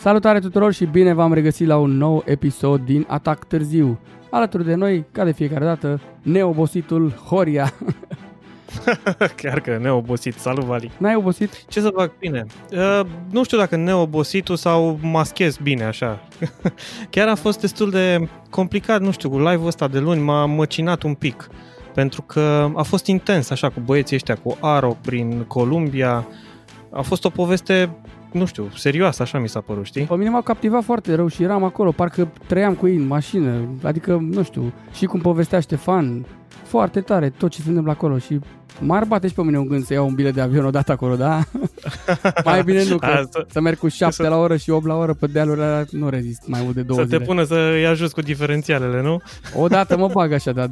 Salutare tuturor și bine v-am regăsit la un nou episod din Atac Târziu. Alături de noi, ca de fiecare dată, neobositul Horia. Chiar că neobosit. Salut, Vali. N-ai obosit? Ce să fac bine? Uh, nu știu dacă neobositul sau maschez bine așa. Chiar a fost destul de complicat, nu știu, cu live-ul ăsta de luni m-a măcinat un pic. Pentru că a fost intens așa cu băieții ăștia, cu Aro prin Columbia. A fost o poveste nu știu, serioasă, așa mi s-a părut, știi? Pe mine m-au captivat foarte rău și eram acolo, parcă trăiam cu ei în mașină, adică, nu știu, și cum povestea Ștefan, foarte tare tot ce se întâmplă acolo și m-ar bate și pe mine un gând să iau un bilet de avion odată acolo, da? mai bine nu, că Asta, să merg cu 7 să... la oră și 8 la oră pe dealuri alea nu rezist mai mult de două Să zile. te pună să-i ajut cu diferențialele, nu? Odată mă bag așa, dar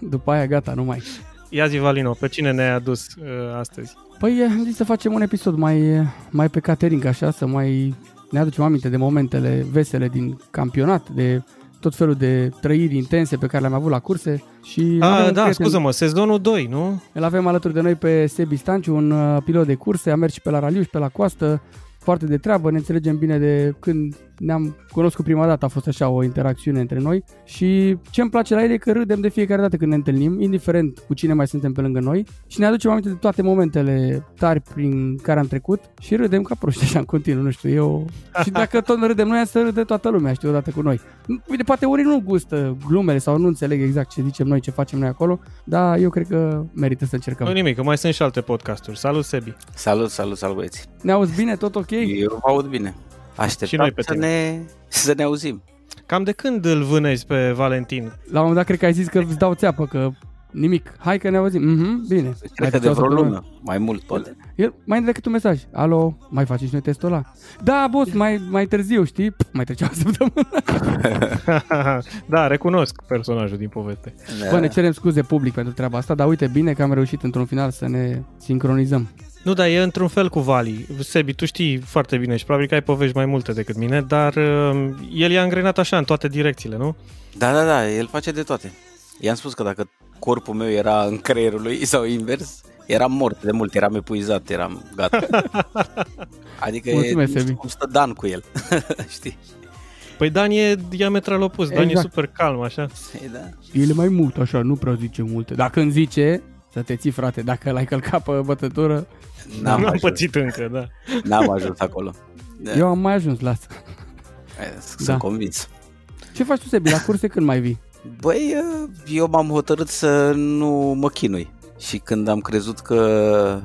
după aia gata, nu mai. Ia zi, Valino, pe cine ne-ai adus uh, astăzi? Păi am zis să facem un episod mai, mai pe catering, așa, să mai ne aducem aminte de momentele vesele din campionat, de tot felul de trăiri intense pe care le-am avut la curse. Și A, da, prieten, scuză-mă, sezonul 2, nu? Îl avem alături de noi pe Sebi Stanciu, un uh, pilot de curse, a mers și pe la raliu și pe la coastă, foarte de treabă, ne înțelegem bine de când ne-am cunoscut prima dată, a fost așa o interacțiune între noi și ce îmi place la el e că râdem de fiecare dată când ne întâlnim, indiferent cu cine mai suntem pe lângă noi și ne aducem aminte de toate momentele tari prin care am trecut și râdem ca proști așa în continuu, nu știu, eu... și dacă tot râdem noi, să râde toată lumea, știu, odată cu noi. Uite, poate unii nu gustă glumele sau nu înțeleg exact ce zicem noi, ce facem noi acolo, dar eu cred că merită să încercăm. Nu nimic, că mai sunt și alte podcasturi. Salut, Sebi! Salut, salut, salut băieți! Ne auzi bine? Tot ok? Eu vă aud bine. Așteptam și noi pe să, ne, să ne auzim. Cam de când îl vânezi pe Valentin? La un moment dat cred că ai zis că îți dau țeapă, că nimic. Hai că ne auzim. Mhm, bine. Cred că de vreo lună. Mai mult, poate. El mai decât un mesaj. Alo, mai faci și noi testul ăla? Da, boss, mai, mai târziu, știi? Pff, mai trecea o săptămână. da, recunosc personajul din poveste. Da. Bă, ne cerem scuze public pentru treaba asta, dar uite, bine că am reușit într-un final să ne sincronizăm. Nu, dar e într-un fel cu Vali. Sebi, tu știi foarte bine și probabil că ai povești mai multe decât mine, dar uh, el i-a îngrenat așa în toate direcțiile, nu? Da, da, da, el face de toate. I-am spus că dacă corpul meu era în creierul lui sau invers, eram mort de mult, eram epuizat, eram gata. Adică Mulțumesc, e, cum stă Dan cu el, știi? Păi Dan e diametral opus, exact. Dan e exact. super calm, așa. E, da. El e mai mult, așa, nu prea zice multe. Dacă îmi zice, să te ții, frate, dacă l-ai călcat pe bătătură... N-am, N-am pățit încă, da. N-am ajuns acolo. Da. Eu am mai ajuns, lasă. Sunt da. convins. Ce faci tu, Sebi, la curse când mai vii? Băi, eu m-am hotărât să nu mă chinui. Și când am crezut că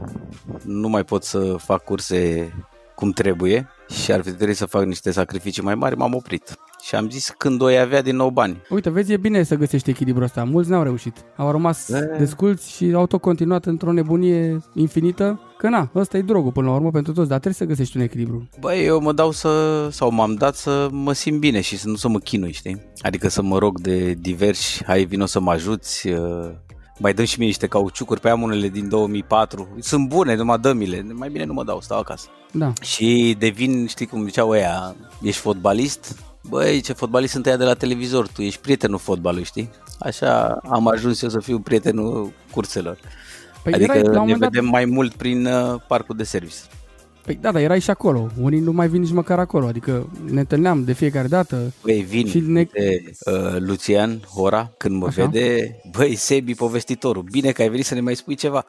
nu mai pot să fac curse cum trebuie și ar fi trebuit să fac niște sacrificii mai mari, m-am oprit. Și am zis când o avea din nou bani. Uite, vezi, e bine să găsești echilibrul ăsta. Mulți n-au reușit. Au rămas e... desculți și au tot continuat într-o nebunie infinită. Că na, ăsta e drogul până la urmă pentru toți, dar trebuie să găsești un echilibru. Băi, eu mă dau să, sau m-am dat să mă simt bine și să nu să mă chinui, știi? Adică să mă rog de diversi, hai vino să mă ajuți, uh, mai dăm și mie niște cauciucuri pe am unele din 2004. Sunt bune, numai dă-mi-le. Mai bine nu mă dau, stau acasă. Da. Și devin, știi cum ziceau ăia, ești fotbalist? Băi, ce fotbalist sunt ăia de la televizor, tu ești prietenul fotbalului, știi? Așa am ajuns eu să fiu prietenul curselor. Păi adică erai, ne vedem dat... mai mult prin uh, parcul de service. Păi da, dar erai și acolo. Unii nu mai vin nici măcar acolo. Adică ne întâlneam de fiecare dată. Băi, vin și ne... de uh, Lucian Hora, când mă Așa? vede, băi, Sebi, povestitorul, bine că ai venit să ne mai spui ceva.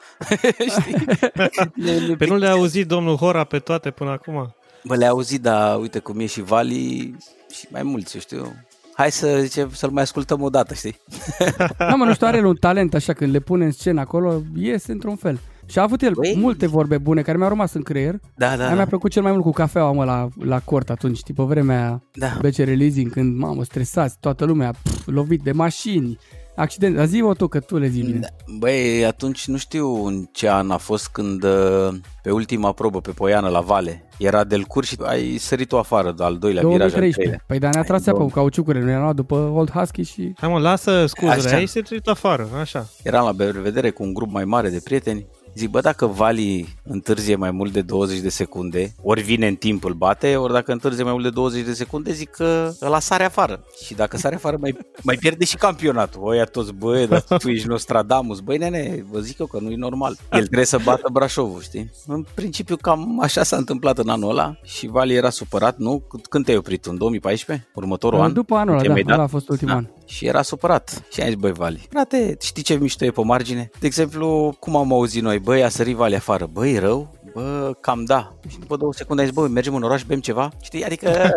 ne, pe nu le-a auzit domnul Hora pe toate până acum? Bă, le-a auzit, dar uite cum e și Vali și mai mulți, eu știu hai să zice, să-l mai ascultăm o dată, știi? da, mă, nu știu, are un talent așa, când le pune în scenă acolo, iese într-un fel. Și a avut el Băi. multe vorbe bune care mi-au rămas în creier. Da, da, da. Mi-a plăcut cel mai mult cu cafeaua, mă, la, la cort atunci, știi, pe vremea da. BC Releasing, când, mamă, stresați, toată lumea, pf, lovit de mașini, accident. Dar zi-o tu, că tu le zi bine. Da. Băi, atunci nu știu în ce an a fost când uh, pe ultima probă pe Poiană la Vale era del curs și ai sărit o afară al doilea 2013. viraj al Păi dar ne-a tras apă cu cauciucurile, nu era după Old Husky și... Hai mă, lasă scuzele, ai sărit afară, așa. Eram la vedere cu un grup mai mare de prieteni Zic, bă, dacă Vali întârzie mai mult de 20 de secunde, ori vine în timp îl bate, ori dacă întârzie mai mult de 20 de secunde, zic că ăla sare afară. Și dacă sare afară, mai, mai pierde și campionatul. Oia toți, băi, dar tu ești Nostradamus. Băi, nene, vă zic eu că nu e normal. El trebuie să bată Brașovul, știi? În principiu, cam așa s-a întâmplat în anul ăla și Vali era supărat, nu? Când te-ai oprit? În 2014? Următorul an? După anul ăla, da, ăla a fost ultimul da. an. Și era supărat. Și a zis, băi, Vali, frate, știi ce mișto e pe margine? De exemplu, cum am auzit noi, băi, a sărit Vali afară. Băi, rău? Bă, cam da. Și după două secunde ai zis, bă, mergem în oraș, bem ceva? Știi, adică...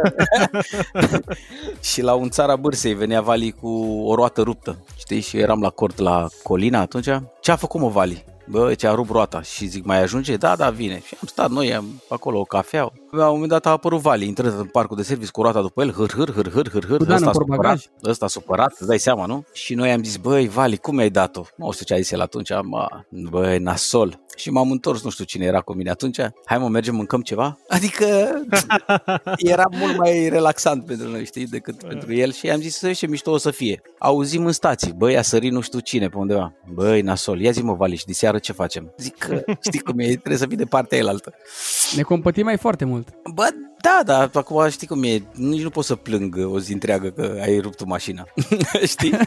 și la un țara bârsei venea Vali cu o roată ruptă. Știi, și eram la cort la Colina atunci. Ce a făcut mă Vali? Bă, ce a rupt roata și zic, mai ajunge? Da, da, vine. Și am stat noi am, acolo o cafea. La un moment dat a apărut Vali, intră în parcul de serviciu cu roata după el, hâr, hâr, hâr, hâr, hâr, hâr, ăsta supărat, ăsta supărat, îți dai seama, nu? Și noi am zis, băi, Vali, cum mi-ai dat-o? Nu știu ce a zis el atunci, mă, băi, nasol. Și m-am întors, nu știu cine era cu mine atunci. Hai mă, mergem, mâncăm ceva? Adică era mult mai relaxant pentru noi, știi, decât pentru el. Și am zis, să ce mișto o să fie. Auzim în stații, băi, a sărit nu știu cine pe undeva. Băi, nasol, ia zi mă, Vali, și de seară ce facem? Zic că, știi cum e, trebuie să fii de partea elaltă. Ne compătim mai foarte mult. Bă, da, da, acum știi cum e, nici nu pot să plâng o zi întreagă că ai rupt mașina, știi?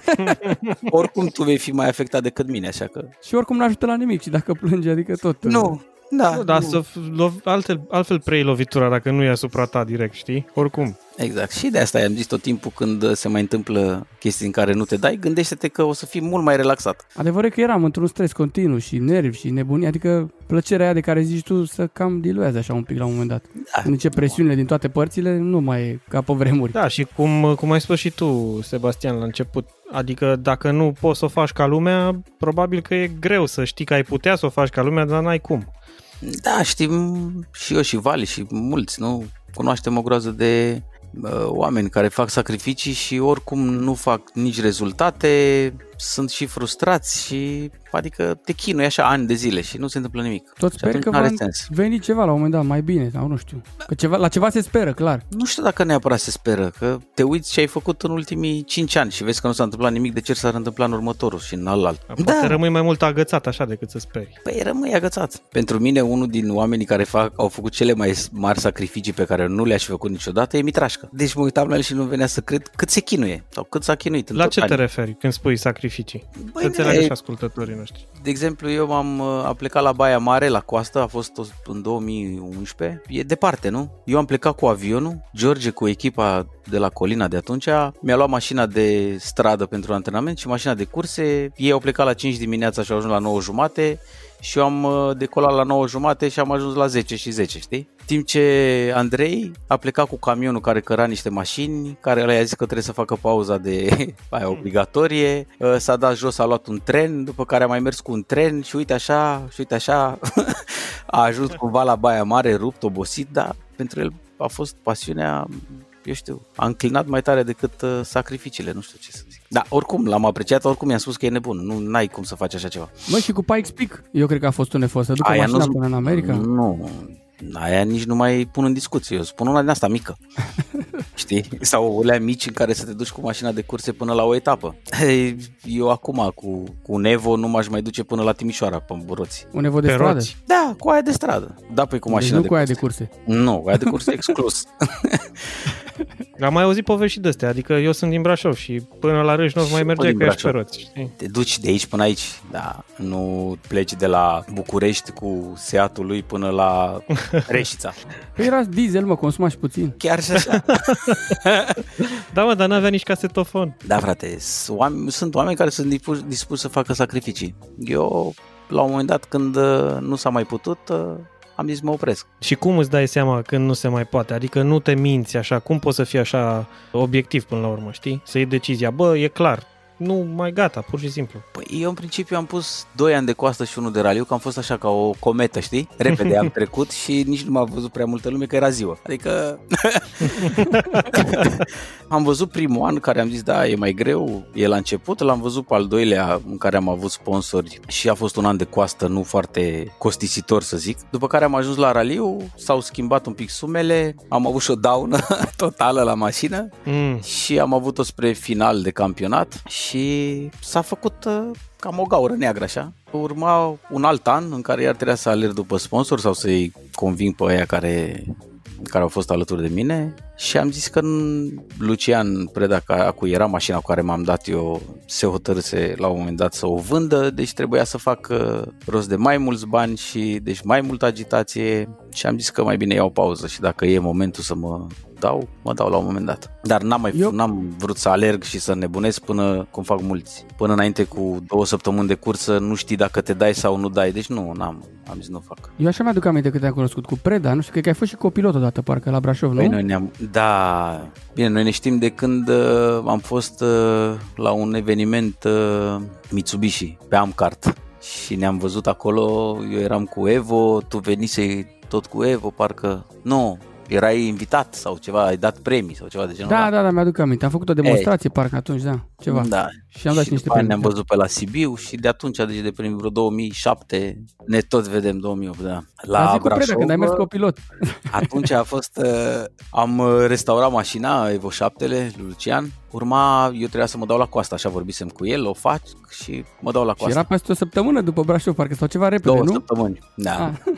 oricum tu vei fi mai afectat decât mine, așa că... Și oricum nu ajută la nimic și dacă plângi, adică tot... Nu, da. Nu, dar nu. să lo- altfel, altfel prei lovitura dacă nu e asupra ta direct, știi? Oricum. Exact. Și de asta am zis tot timpul când se mai întâmplă chestii în care nu te dai, gândește-te că o să fii mult mai relaxat. Adevărul e că eram într-un stres continuu și nervi și nebunie, adică plăcerea aia de care zici tu să cam diluează așa un pic la un moment dat. Da. Când ce presiunile din toate părțile, nu mai e ca pe vremuri. Da, și cum, cum ai spus și tu, Sebastian, la început, Adică dacă nu poți să o faci ca lumea, probabil că e greu să știi că ai putea să o faci ca lumea, dar n-ai cum. Da, știm și eu și Vali și mulți, nu? Cunoaștem o groază de uh, oameni care fac sacrificii și oricum nu fac nici rezultate, sunt și frustrați și adică te chinui așa ani de zile și nu se întâmplă nimic. Tot sper că va veni ceva la un moment dat mai bine sau nu știu. Că ceva, la ceva se speră, clar. Nu știu dacă neapărat se speră, că te uiți ce ai făcut în ultimii 5 ani și vezi că nu s-a întâmplat nimic, de ce s-ar întâmpla în următorul și în alt. Poate da. rămâi mai mult agățat așa decât să speri. Păi rămâi agățat. Pentru mine, unul din oamenii care fac, au făcut cele mai mari sacrificii pe care nu le-aș făcut niciodată e Mitrașcă. Deci mă uitam la el și nu venea să cred cât se chinuie sau cât s-a chinuit. La ce te referi când spui sacrificii? Băi, să înțeleagă și ascultătorii noștri. De exemplu, eu m-am uh, a plecat la Baia Mare, la coastă, a fost în 2011. E departe, nu? Eu am plecat cu avionul, George cu echipa de la Colina de atunci, mi-a luat mașina de stradă pentru antrenament și mașina de curse. Ei au plecat la 5 dimineața și au ajuns la 9 jumate și eu am uh, decolat la 9 jumate și am ajuns la 10 și 10, știi? Timp ce Andrei a plecat cu camionul care căra niște mașini, care le-a zis că trebuie să facă pauza de aia obligatorie, uh, s-a dat jos, a luat un tren, după care a mai mers cu un tren și uite așa, și uite așa, a ajuns cumva la Baia Mare, rupt, obosit, dar pentru el a fost pasiunea eu știu, a înclinat mai tare decât uh, sacrificiile, nu știu ce să zic. Da, oricum, l-am apreciat, oricum i-am spus că e nebun, nu ai cum să faci așa ceva. Mă, și cu Pikes Peak, eu cred că a fost un efort să ducă Aia mașina până în America. Nu, aia nici nu mai pun în discuție, eu spun una din asta mică. Știi? Sau ulea mici în care să te duci cu mașina de curse până la o etapă. Eu acum cu, cu un Evo nu m-aș mai duce până la Timișoara, pe Buroți. Un Evo de pe stradă? Roți. Da, cu aia de stradă. Da, păi cu deci mașina deci nu de cu curse. aia de curse. Nu, aia de curse exclus. Am mai auzit povești de astea, adică eu sunt din Brașov și până la Râșnov mai merge că ești pe roți, știi? Te duci de aici până aici, da, nu pleci de la București cu Seatul lui până la Reșița. Păi era diesel, mă, consumași puțin. Chiar și așa. da, mă, dar n-avea nici casetofon. Da, frate, sunt oameni care sunt dispuși, dispuși să facă sacrificii. Eu, la un moment dat, când uh, nu s-a mai putut, uh, am zis mă opresc. Și cum îți dai seama când nu se mai poate? Adică nu te minți așa, cum poți să fii așa obiectiv până la urmă, știi? Să iei decizia, bă, e clar, nu mai gata, pur și simplu. Păi eu în principiu am pus 2 ani de coastă și unul de raliu, că am fost așa ca o cometă, știi? Repede am trecut și nici nu m-a văzut prea multă lume că era ziua. Adică am văzut primul an care am zis da, e mai greu, e la început, l-am văzut pe al doilea în care am avut sponsori și a fost un an de coastă nu foarte costisitor să zic. După care am ajuns la raliu, s-au schimbat un pic sumele, am avut și o daună totală la mașină mm. și am avut-o spre final de campionat și s-a făcut uh, cam o gaură neagră așa. Urma un alt an în care iar trebuia să alerg după sponsor sau să-i conving pe aia care care au fost alături de mine și am zis că Lucian Preda, cu era mașina cu care m-am dat eu, se hotărâse la un moment dat să o vândă, deci trebuia să fac rost de mai mulți bani și deci mai multă agitație și am zis că mai bine iau pauză și dacă e momentul să mă dau, mă dau la un moment dat. Dar n-am, mai, Eu... n-am vrut să alerg și să nebunesc până, cum fac mulți, până înainte cu două săptămâni de cursă, nu știi dacă te dai sau nu dai, deci nu, n-am, am zis nu fac. Eu așa mi-aduc aminte că te-am cunoscut cu Preda, nu știu, cred că ai fost și copilot odată, parcă, la Brașov, păi nu? Noi ne-am, da, bine, noi ne știm de când uh, am fost uh, la un eveniment uh, Mitsubishi, pe Amcart. Și ne-am văzut acolo, eu eram cu Evo, tu venisei tot cu Evo, parcă, nu, erai invitat sau ceva, ai dat premii sau ceva de genul Da, da, da, mi-aduc aminte. Am făcut o demonstrație Ei. parcă atunci, da, ceva. Da. Și am dat și, și niște premii. ne-am văzut pe la Sibiu și de atunci, deci de prin vreo 2007, ne tot vedem 2008, da. La Brașov, Preda, când ai mers cu pilot. Atunci a fost, uh, am uh, restaurat mașina Evo 7 lui Lucian urma, eu trebuia să mă dau la coastă, așa vorbisem cu el, o fac și mă dau la coastă. Și era peste o săptămână după Brașov, parcă sau ceva repede, Două nu? săptămâni, da. Ah.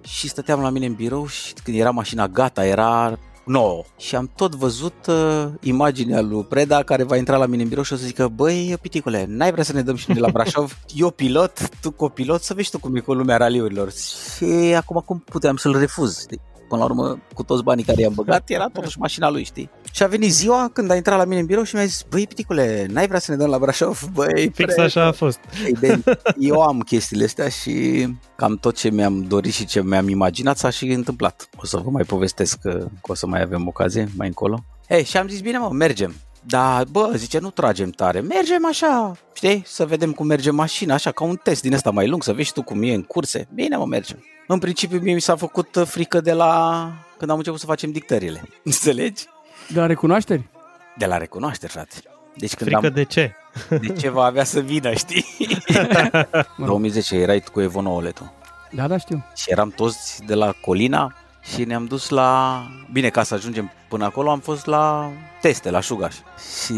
și stăteam la mine în birou și când era mașina gata, era nouă. Și am tot văzut uh, imaginea lui Preda care va intra la mine în birou și o să zică, băi, piticule, n-ai vrea să ne dăm și noi la Brașov? Eu pilot, tu copilot, să vezi tu cum e cu lumea raliurilor. Și acum cum puteam să-l refuz? Până la urmă, cu toți banii care i-am băgat, era totuși mașina lui, știi? Și a venit ziua când a intrat la mine în birou și mi-a zis, băi, piticule, n-ai vrea să ne dăm la Brașov? Băi, Fix pre... așa a fost. De, eu am chestiile astea și cam tot ce mi-am dorit și ce mi-am imaginat s-a și întâmplat. O să vă mai povestesc că, că o să mai avem ocazie mai încolo. Ei, și am zis, bine mă, mergem. Da, bă, zice, nu tragem tare, mergem așa, știi, să vedem cum merge mașina, așa, ca un test din ăsta mai lung, să vezi tu cum e în curse. Bine, mă, mergem. În principiu, mie mi s-a făcut uh, frică de la când am început să facem dictările. Înțelegi? De la recunoașteri? De la recunoașteri, frate. Deci când frică am... de ce? De ce va avea să vină, știi? 2010 erai cu Evo 9 tu. Da, da, știu. Și eram toți de la Colina și ne-am dus la... Bine, ca să ajungem până acolo, am fost la teste, la Șugaș. Și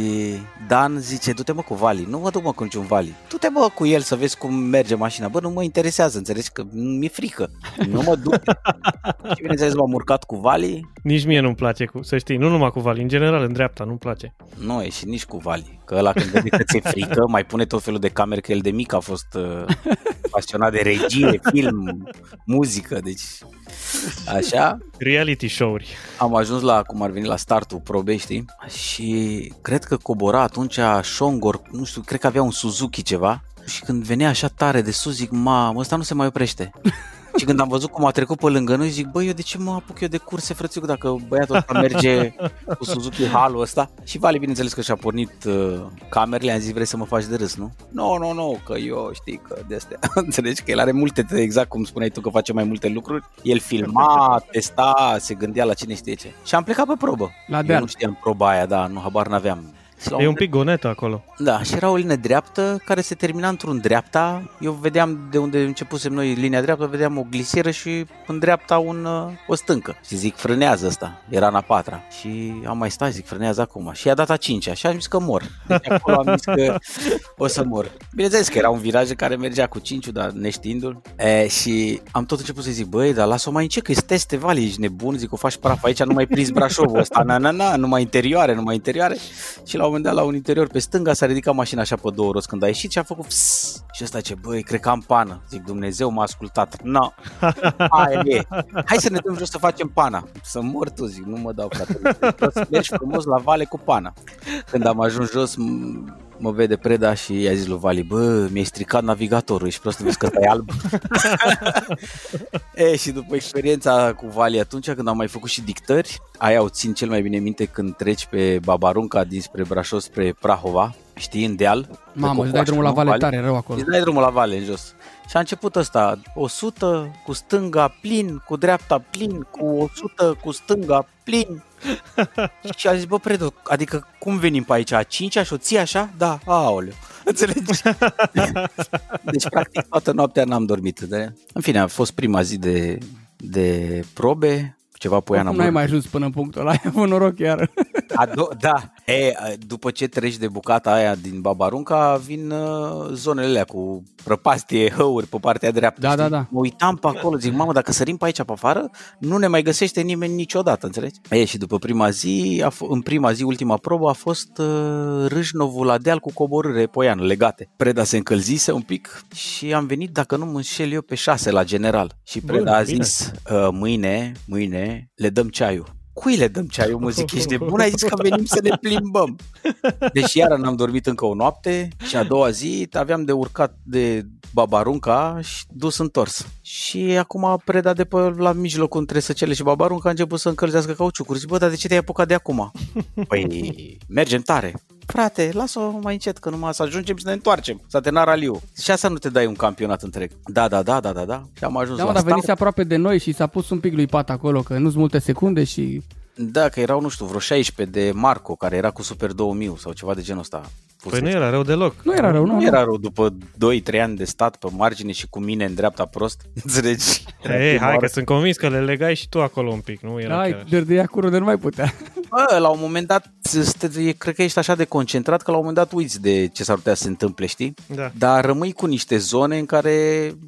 Dan zice, du-te mă cu Vali, nu mă duc mă cu niciun Vali. Du-te mă cu el să vezi cum merge mașina. Bă, nu mă interesează, înțelegi că mi-e frică. Nu mă duc. și bineînțeles m-am urcat cu Vali. Nici mie nu-mi place, cu, să știi, nu numai cu Vali, în general în dreapta nu-mi place. Nu, e și nici cu Vali. Că ăla când vede că ți-e frică, mai pune tot felul de camere, că el de mic a fost uh, pasionat de regie, film, muzică, deci Așa. Reality show-uri. Am ajuns la, cum ar veni, la startul probei, știi? Și cred că cobora atunci Shongor, nu știu, cred că avea un Suzuki ceva. Și când venea așa tare de sus, zic, mamă, ăsta nu se mai oprește. Și când am văzut cum a trecut pe lângă noi, zic, băi, eu de ce mă apuc eu de curse, frățiuc, dacă băiatul ăsta merge cu Suzuki Halo ăsta? Și Vali, bineînțeles că și-a pornit uh, camerele, am zis, vrei să mă faci de râs, nu? Nu, nu, nu, că eu știi că de astea. Înțelegi că el are multe, exact cum spuneai tu că face mai multe lucruri. El filma, testa, se gândea la cine știe ce. Și am plecat pe probă. La eu nu știam proba aia, da, nu, habar n-aveam E un pic gonetă acolo. Da, și era o linie dreaptă care se termina într-un dreapta. Eu vedeam de unde începusem noi linia dreaptă, vedeam o glisieră și în dreapta un, uh, o stâncă. Și zic, frânează asta. Era în a patra. Și am mai stat, zic, frânează acum. Și a dat a cincea și am zis că mor. Deci acolo am zis că o să mor. Bineînțeles că era un viraj care mergea cu cinciu, dar neștiindu-l. E, și am tot început să zic, băi, dar lasă-o mai încet, că este teste, Vali, ești nebun, zic, o faci praf aici, nu mai prins Brașovul ăsta, na, na, na, numai interioare, numai interioare. Și la moment dat la un interior pe stânga s-a ridicat mașina așa pe două roți când a ieșit și a făcut fss. Și ăsta ce, băi, cred că am pană. Zic, Dumnezeu m-a ascultat. No. Hai, e. Hai să ne dăm jos să facem pana. Să mor tu, zic, nu mă dau frate. Să mergi frumos la vale cu pana. Când am ajuns jos, mă vede Preda și i-a zis lui Vali, bă, mi-ai stricat navigatorul, ești prost vezi că e alb. e, și după experiența cu Vali atunci, când am mai făcut și dictări, aia o țin cel mai bine minte când treci pe Babarunca dinspre Brașov spre Prahova, știi, în deal. Mamă, îți dai drumul la vale tare rău acolo. Îți dai drumul la vale în jos. Și a început ăsta, 100 cu stânga plin, cu dreapta plin, cu 100 cu stânga plin. și a zis, bă, Predu, adică cum venim pe aici? A cincea și o ții așa? Da, aoleu. Înțelegi? deci, practic, toată noaptea n-am dormit. De... În fine, a fost prima zi de, de probe, ceva poiană. Nu ai mai ajuns până în punctul ăla, ai avut noroc chiar. A do- da. E, după ce treci de bucata aia din Babarunca, vin uh, zonele alea cu prăpastie, hăuri pe partea dreaptă. Da, știi? da, da. Mă uitam pe acolo, zic, mamă, dacă sărim pe aici pe afară, nu ne mai găsește nimeni niciodată, înțelegi? E, și după prima zi, a f- în prima zi, ultima probă, a fost uh, Râșnovul la deal cu coborâre poiană, legate. Preda se încălzise un pic și am venit, dacă nu mă înșel eu, pe șase la general. Și Bun, Preda a bine. zis, uh, mâine, mâine, le dăm ceaiul. Cui le dăm ceaiul, mă zic, ești nebun? Ai zis că venim să ne plimbăm. Deci iară n-am dormit încă o noapte și a doua zi aveam de urcat de Babarunca și dus întors. Și acum preda de pe la mijlocul între Săcele și Babarunca a început să încălzească cauciucuri. Zic, bă, dar de ce te-ai apucat de acum? Păi, mergem tare. Frate, lasă-o mai încet, că numai să ajungem și să ne întoarcem. Să te raliu. Și asta nu te dai un campionat întreg. Da, da, da, da, da, da. Și am ajuns Da, mă, la dar start. venise aproape de noi și s-a pus un pic lui Pat acolo, că nu-s multe secunde și... Da, că erau, nu știu, vreo 16 de Marco, care era cu Super 2000 sau ceva de genul ăsta. Păi nu era rău deloc. Nu era rău, nu? Nu era rău după 2-3 ani de stat pe margine și cu mine în dreapta prost. Înțelegi? Ei, hai că sunt convins că le legai și tu acolo un pic, nu era Hai, chiar așa. dărdea curul de nu mai putea. Bă, la un moment dat, stă- e- cred că ești așa de concentrat că la un moment dat uiți de ce s-ar putea să se întâmple, știi? Da. Dar rămâi cu niște zone în care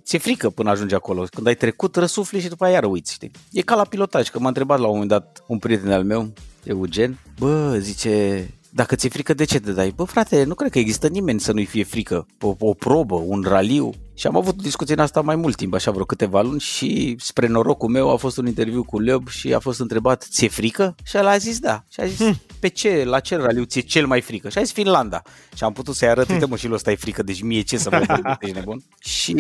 ți-e frică până ajungi acolo. Când ai trecut, răsufli și după aia iară uiți, știi? E ca la pilotaj, că m-a întrebat la un moment dat un prieten al meu, Eugen, bă, zice, dacă ți-e frică, de ce te dai? Bă, frate, nu cred că există nimeni să nu-i fie frică. O, o probă, un raliu. Și am avut o discuție în asta mai mult timp, așa vreo câteva luni și spre norocul meu a fost un interviu cu Leob și a fost întrebat, ți-e frică? Și el a zis da. Și a zis, pe ce, la ce raliu ți-e cel mai frică? Și a zis Finlanda. Și am putut să-i arăt, uite mă, și lui ăsta e frică, deci mie ce să mă fac, ești nebun? Și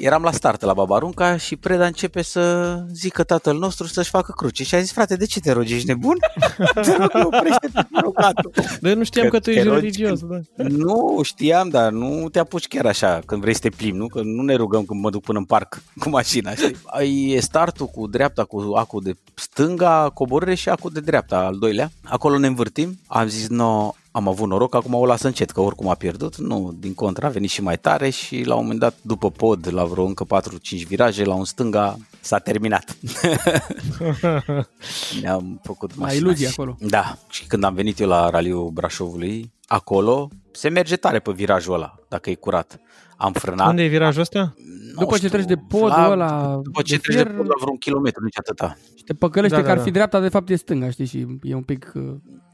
eram la start la Babarunca și Preda începe să zică tatăl nostru să-și facă cruce. Și a zis, frate, de ce te rogi, ești nebun? te rog, oprește-te, rogatul. Dar eu nu știam Că că tu te ești rogi religios, da. Nu, știam, dar nu te apuci chiar așa când vrei să te plimbi, nu? Că nu ne rugăm când mă duc până în parc cu mașina, știi? Ai e startul cu dreapta, cu acul de stânga, coborâre și acul de dreapta, al doilea. Acolo ne învârtim. Am zis, no, am avut noroc, acum o las încet, că oricum a pierdut. Nu, din contra, a venit și mai tare și la un moment dat, după pod, la vreo încă 4-5 viraje, la un stânga, s-a terminat. Ne-am făcut La mașina iluzii și- acolo. Da, și când am venit eu la raliul Brașovului, acolo se merge tare pe virajul ăla, dacă e curat. Am frânat. Unde e virajul ăsta? nu După ce știu, treci de podul la- ăla După ce de treci de fier, pod la vreo un kilometru, nici atâta. și te păcălește Da, că da, ar fi da. dreapta, de fapt e stânga, știi, și e un pic uh,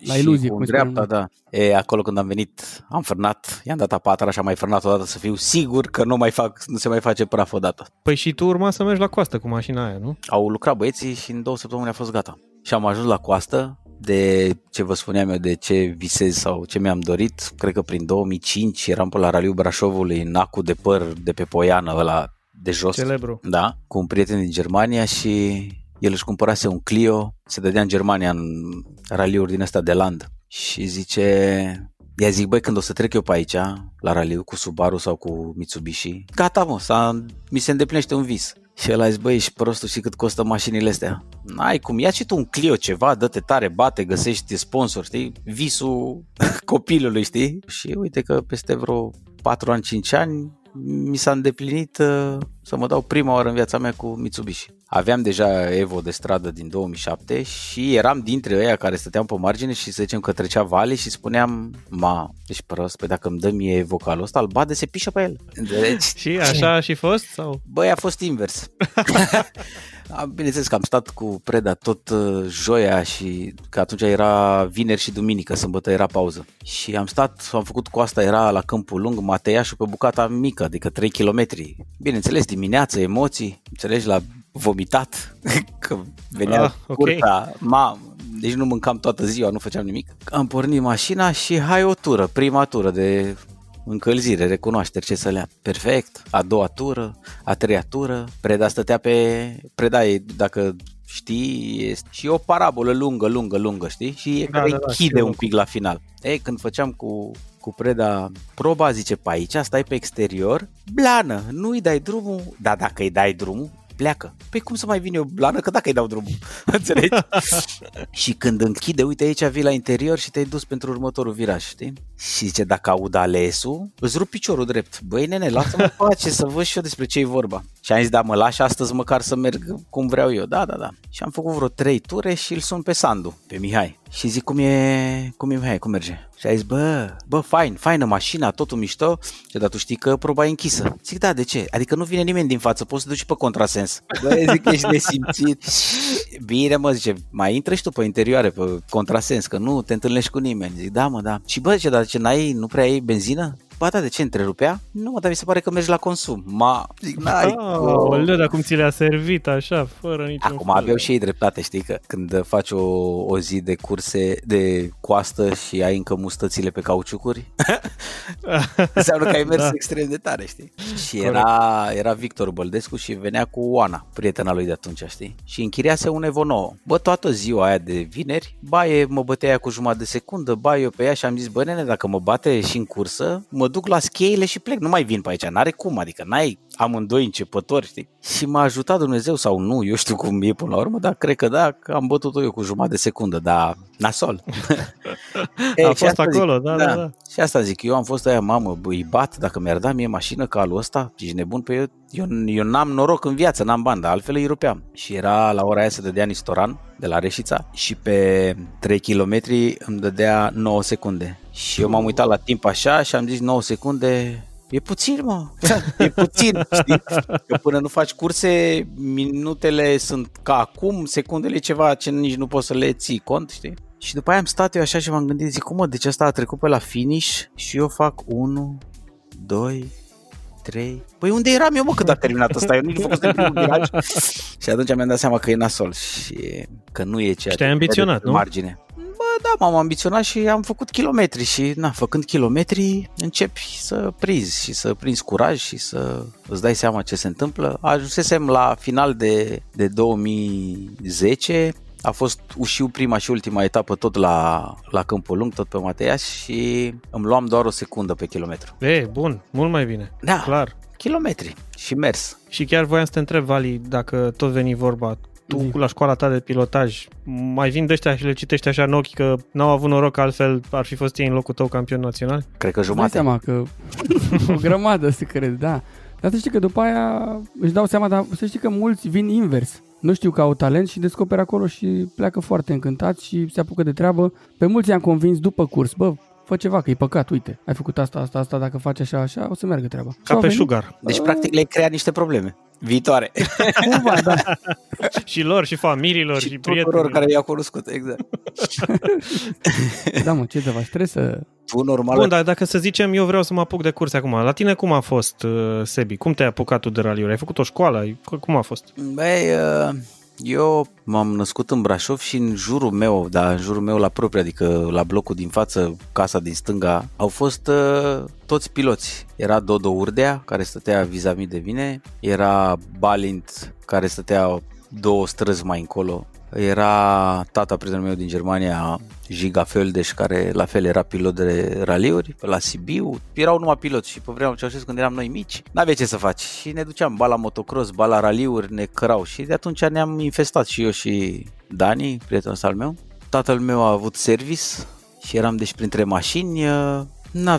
la Și iluzie. cu cum spunem dreapta, noi. da. E, acolo când am venit, am frânat, i-am dat a patra și am mai frânat o dată să fiu sigur că nu mai fac, nu se mai face praf odată. Păi și tu urma să mergi la coastă cu mașina aia, nu? Au lucrat băieții și în două săptămâni a fost gata. Și am ajuns la coastă, de ce vă spuneam eu, de ce visez sau ce mi-am dorit, cred că prin 2005 eram pe la Raliul Brașovului în acul de păr de pe Poiană, ăla de jos. Celebru. Da, cu un prieten din Germania și el își cumpărase un Clio, se dădea în Germania în raliuri din ăsta de land și zice, i-a zic, băi, când o să trec eu pe aici, la raliu, cu Subaru sau cu Mitsubishi, gata mă, s-a, mi se îndeplinește un vis. Și el a zis, băi, ești prostul și cât costă mașinile astea? N-ai cum, ia și tu un Clio ceva, dă-te tare, bate, găsești sponsor, știi? Visul copilului, știi? Și uite că peste vreo 4 ani, 5 ani, mi s-a îndeplinit uh, să mă dau prima oară în viața mea cu Mitsubishi. Aveam deja Evo de stradă din 2007 și eram dintre ăia care stăteam pe margine și să zicem că trecea vale și spuneam, ma, ești prost, pe dacă îmi dă mie vocalul ăsta, îl bade, se pișă pe el. Deci, Și așa a și fost? Sau? Băi, a fost invers. Am- Bineînțeles că am stat cu Preda tot uh, joia și că atunci era vineri și duminică, sâmbătă era pauză. Și am stat, am făcut coasta, era la Câmpul Lung, Mateiașul pe bucata mică, adică 3 km. Bineînțeles, dimineață, emoții, înțelegi, la vomitat, că venea Ah, ah, ok. okay. curta, mamă, deci nu mâncam toată ziua, nu făceam nimic. Am pornit mașina și hai o tură, prima tură de încălzire, recunoașteri, ce să le Perfect. A doua tură, a treia tură, Preda stătea pe... Preda e, dacă știi, este și e o parabolă lungă, lungă, lungă, știi? Și e Da, care da, da, închide știu. un pic la final. Ei, când făceam cu, cu Preda proba, zice, pe aici, stai pe exterior, blană, nu îi dai drumul, da, dacă îi dai drumul, pleacă. Păi cum să mai vin eu blană, că dacă îi dau drumul, înțelegi? și când închide, uite aici vii la interior și te-ai dus pentru următorul viraj, știi? Și zice, dacă aud alesul, îți rup piciorul drept. Băi, nene, lasă-mă pace să văd și eu despre ce e vorba. Și am zis, da, mă lași astăzi măcar să merg cum vreau eu. Da, da, da. Și am făcut vreo trei ture și îl sun pe Sandu, pe Mihai. Și zic, cum e, cum e Mihai, cum merge? Și a zis, bă, bă, fain, faină mașina, totul mișto. Și dar tu știi că proba e închisă. Zic, da, de ce? Adică nu vine nimeni din față, poți să duci pe contrasens. Bă, zic, ești nesimțit. Bine, mă, zice, mai intră și tu pe interioare, pe contrasens, că nu te întâlnești cu nimeni. Zic, da, mă, da. Și bă, ce, dar ce n-ai, nu prea ai benzină? Ba da, de ce întrerupea? Nu, mă, dar mi se pare că mergi la consum. Ma, zic, n-ai oh, dar cum ți le-a servit așa, fără niciun Acum fel. aveau și ei dreptate, știi, că când faci o, o zi de curse de coastă și ai încă mustățile pe cauciucuri, înseamnă că ai mers da. extrem de tare, știi? Și era, era Victor Băldescu și venea cu Oana, prietena lui de atunci, știi? Și închiriase un Evo 9. Bă, toată ziua aia de vineri, baie mă bătea cu jumătate de secundă, baie eu pe ea și am zis, bă, nene, dacă mă bate și în cursă, mă duc la scheile și plec, nu mai vin pe aici, n-are cum, adică n-ai amândoi începători, știi? Și m-a ajutat Dumnezeu sau nu, eu știu cum e până la urmă, dar cred că da, că am bătut-o eu cu jumătate de secundă, dar nasol. a fost acolo, zic, da, da, da, da. Și asta zic, eu am fost aia, mamă, îi bat, dacă mi-ar da mie mașină ca alu ăsta, ești nebun pe eu, eu, eu n-am noroc în viață, n-am bani, dar altfel îi rupeam. Și era la ora aia să dădea Nistoran de la Reșița și pe 3 km îmi dădea 9 secunde. Și eu m-am uitat la timp așa și am zis 9 secunde, E puțin, mă. E puțin, știi? Că până nu faci curse, minutele sunt ca acum, secundele ceva ce nici nu poți să le ții cont, știi? Și după aia am stat eu așa și m-am gândit, zic, cum mă, deci asta a trecut pe la finish și eu fac 1, 2, 3. Păi unde eram eu, mă, când a terminat asta? Eu nici nu făcut primul viraj. și atunci mi-am dat seama că e nasol și că nu e ceea și ce ambiționat, nu? margine. Bă, da, m-am ambiționat și am făcut kilometri și, na, făcând kilometri, începi să prinzi și să prinzi curaj și să îți dai seama ce se întâmplă. Ajunsesem la final de, de 2010, a fost și prima și ultima etapă tot la, la Câmpul Lung, tot pe Mateiaș și îmi luam doar o secundă pe kilometru. E, bun, mult mai bine. Da, clar. kilometri și mers. Și chiar voiam să te întreb, Vali, dacă tot veni vorba, tu mm. la școala ta de pilotaj, mai vin de ăștia și le citești așa în ochi că n-au avut noroc, altfel ar fi fost ei în locul tău campion național? Cred că jumătate. seama că o grămadă se crede, da. Dar să știi că după aia își dau seama, dar să știi că mulți vin invers. Nu știu că au talent și descoperă acolo și pleacă foarte încântați și se apucă de treabă. Pe mulți i-am convins după curs, bă, fă ceva, că e păcat, uite, ai făcut asta, asta, asta, dacă faci așa, așa, o să meargă treaba. Ca pe sugar. Deci, practic, le crea niște probleme viitoare. Cumva, da. și lor, și familiilor, și, și prietenilor. care i-au cunoscut, exact. da, mă, ce să faci? Trebuie să... Tu normal... Bun, dar dacă să zicem, eu vreau să mă apuc de curse acum. La tine cum a fost, uh, Sebi? Cum te-ai apucat tu de raliuri? Ai făcut o școală? Cum a fost? Băi, uh eu m-am născut în Brașov și în jurul meu, da, în jurul meu la propriu, adică la blocul din față, casa din stânga, au fost uh, toți piloți. Era Dodo Urdea, care stătea vis-a-vis de mine, era Balint, care stătea două străzi mai încolo, era tata prietenul meu din Germania, Giga Feldeș, care la fel era pilot de raliuri, la Sibiu. Erau numai piloți și pe vremea Ceaușescu, când eram noi mici, n-aveai ce să faci. Și ne duceam ba la motocross, ba la raliuri, ne cărau. Și de atunci ne-am infestat și eu și Dani, prietenul al meu. Tatăl meu a avut service și eram deci printre mașini, uh, na,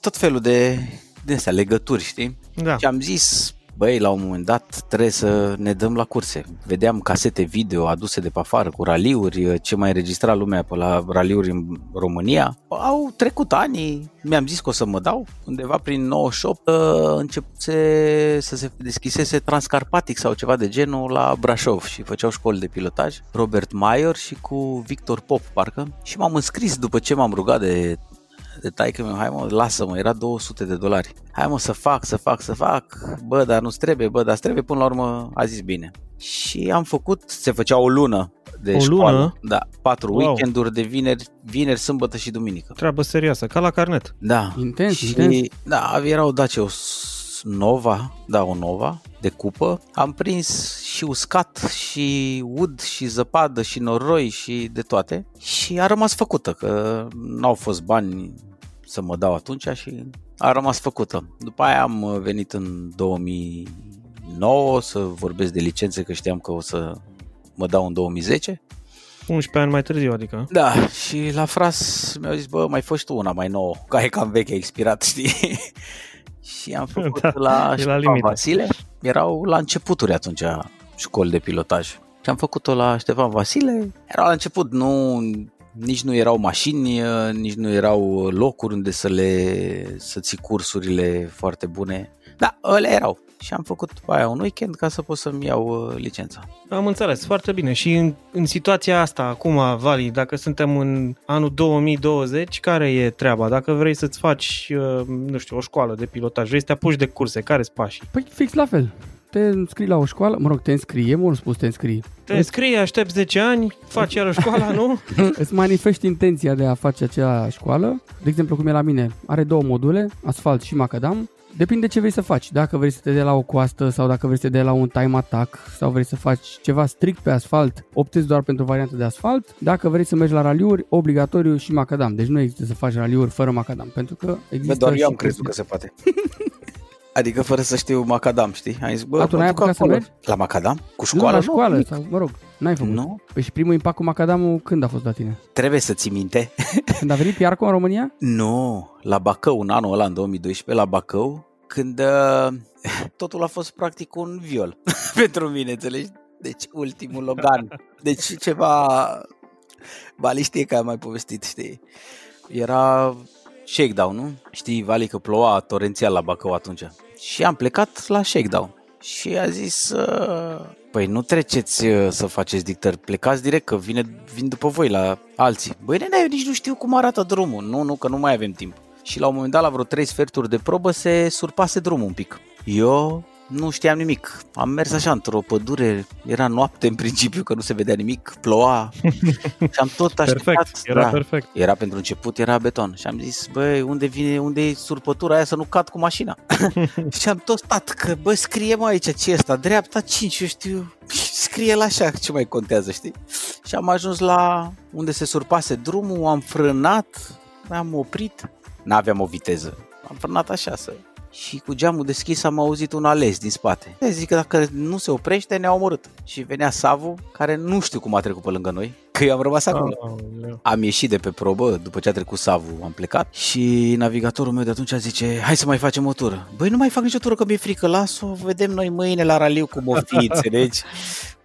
tot felul de, de astea, legături, știi? Da. Și am zis, băi, la un moment dat trebuie să ne dăm la curse. Vedeam casete video aduse de pe afară cu raliuri, ce mai înregistra lumea pe la raliuri în România. Au trecut ani, mi-am zis că o să mă dau. Undeva prin 98 ă, începuse să se deschisese Transcarpatic sau ceva de genul la Brașov și făceau școli de pilotaj. Robert Mayer și cu Victor Pop, parcă. Și m-am înscris după ce m-am rugat de de taică meu, hai mă, lasă-mă, era 200 de dolari. Hai mă să fac, să fac, să fac, bă, dar nu trebuie, bă, dar trebuie, până la urmă a zis bine. Și am făcut, se făcea o lună de o școală. lună? Da, patru Wow. weekenduri de vineri, vineri, sâmbătă și duminică. Treabă serioasă, ca la carnet. Da. Intens, și, intens. Da, era o Dacia, o S- Nova, da, o Nova de cupă. Am prins și uscat și ud și zăpadă și noroi și de toate. Și a rămas făcută, că n-au fost bani să mă dau atunci și a rămas făcută. După aia am venit în 2009 să vorbesc de licențe, că știam că o să mă dau în 2010 11 ani mai târziu, adică. Da, și la fras mi-au zis, bă, mai fost tu una mai nouă, care e cam veche, a expirat, știi? Și am făcut da, la, la limite. Vasile. Erau la începuturi atunci școli de pilotaj. Și am făcut-o la Ștefan Vasile. Era la început, nu, nici nu erau mașini, nici nu erau locuri unde să le să ții cursurile foarte bune. Da, ele erau. Și am făcut după aia un weekend ca să pot să-mi iau uh, licența. Am înțeles, foarte bine. Și în, în situația asta, acum, Vali, dacă suntem în anul 2020, care e treaba? Dacă vrei să-ți faci, uh, nu știu, o școală de pilotaj, vrei să te apuci de curse, care sunt pașii? Păi fix la fel te înscrii la o școală, mă rog, te înscrii, e mult spus te înscrii. Te înscrii, aștept 10 ani, faci iară școala, nu? Îți manifesti intenția de a face acea școală. De exemplu, cum e la mine, are două module, asfalt și macadam. Depinde ce vrei să faci. Dacă vrei să te dea la o coastă sau dacă vrei să te dea la un time attack sau vrei să faci ceva strict pe asfalt, optezi doar pentru varianta de asfalt. Dacă vrei să mergi la raliuri, obligatoriu și macadam. Deci nu există să faci raliuri fără macadam, pentru că există Bă, doar eu am crezut că se poate. Adică fără să știu macadam, știi? Ai zis, bă, A, tu n-ai apucat să mergi? La macadam? Cu școală? Nu, la școală, nu, sau, mă rog, n-ai făcut. Nu? Păi și primul impact cu macadamul când a fost la tine? Trebuie să ții minte. Când a venit Piarco în România? Nu, la Bacău, în anul ăla, în 2012, la Bacău, când uh, totul a fost practic un viol pentru mine, înțelegi? Deci ultimul Logan. Deci ceva... Bali știe că am mai povestit, știi? Era shakedown, nu? Știi, Vali, că ploua torențial la Bacău atunci. Și am plecat la shakedown. Și a zis, uh, păi nu treceți uh, să faceți dictări, plecați direct, că vine, vin după voi la alții. Băi, nene, eu nici nu știu cum arată drumul. Nu, nu, că nu mai avem timp. Și la un moment dat, la vreo trei sferturi de probă, se surpase drumul un pic. Eu nu știam nimic. Am mers așa într-o pădure, era noapte în principiu, că nu se vedea nimic, ploua și am tot așteptat. Perfect, era da, perfect. Era pentru început, era beton. Și am zis, băi, unde vine, unde e surpătura aia să nu cad cu mașina? și am tot stat, că bă, scrie mai aici ce asta, dreapta 5, eu știu, scrie la așa, ce mai contează, știi? Și am ajuns la unde se surpase drumul, am frânat, am oprit, n-aveam o viteză. Am frânat așa să și cu geamul deschis am auzit un ales din spate. Zic că dacă nu se oprește, ne-a omorât. Și venea Savu, care nu știu cum a trecut pe lângă noi, că eu am rămas acolo. Aoleu. Am ieșit de pe probă, după ce a trecut Savu, am plecat și navigatorul meu de atunci zice, hai să mai facem o tură. Băi, nu mai fac nicio tură că mi-e frică, las-o, vedem noi mâine la raliu cum o fi, înțelegi?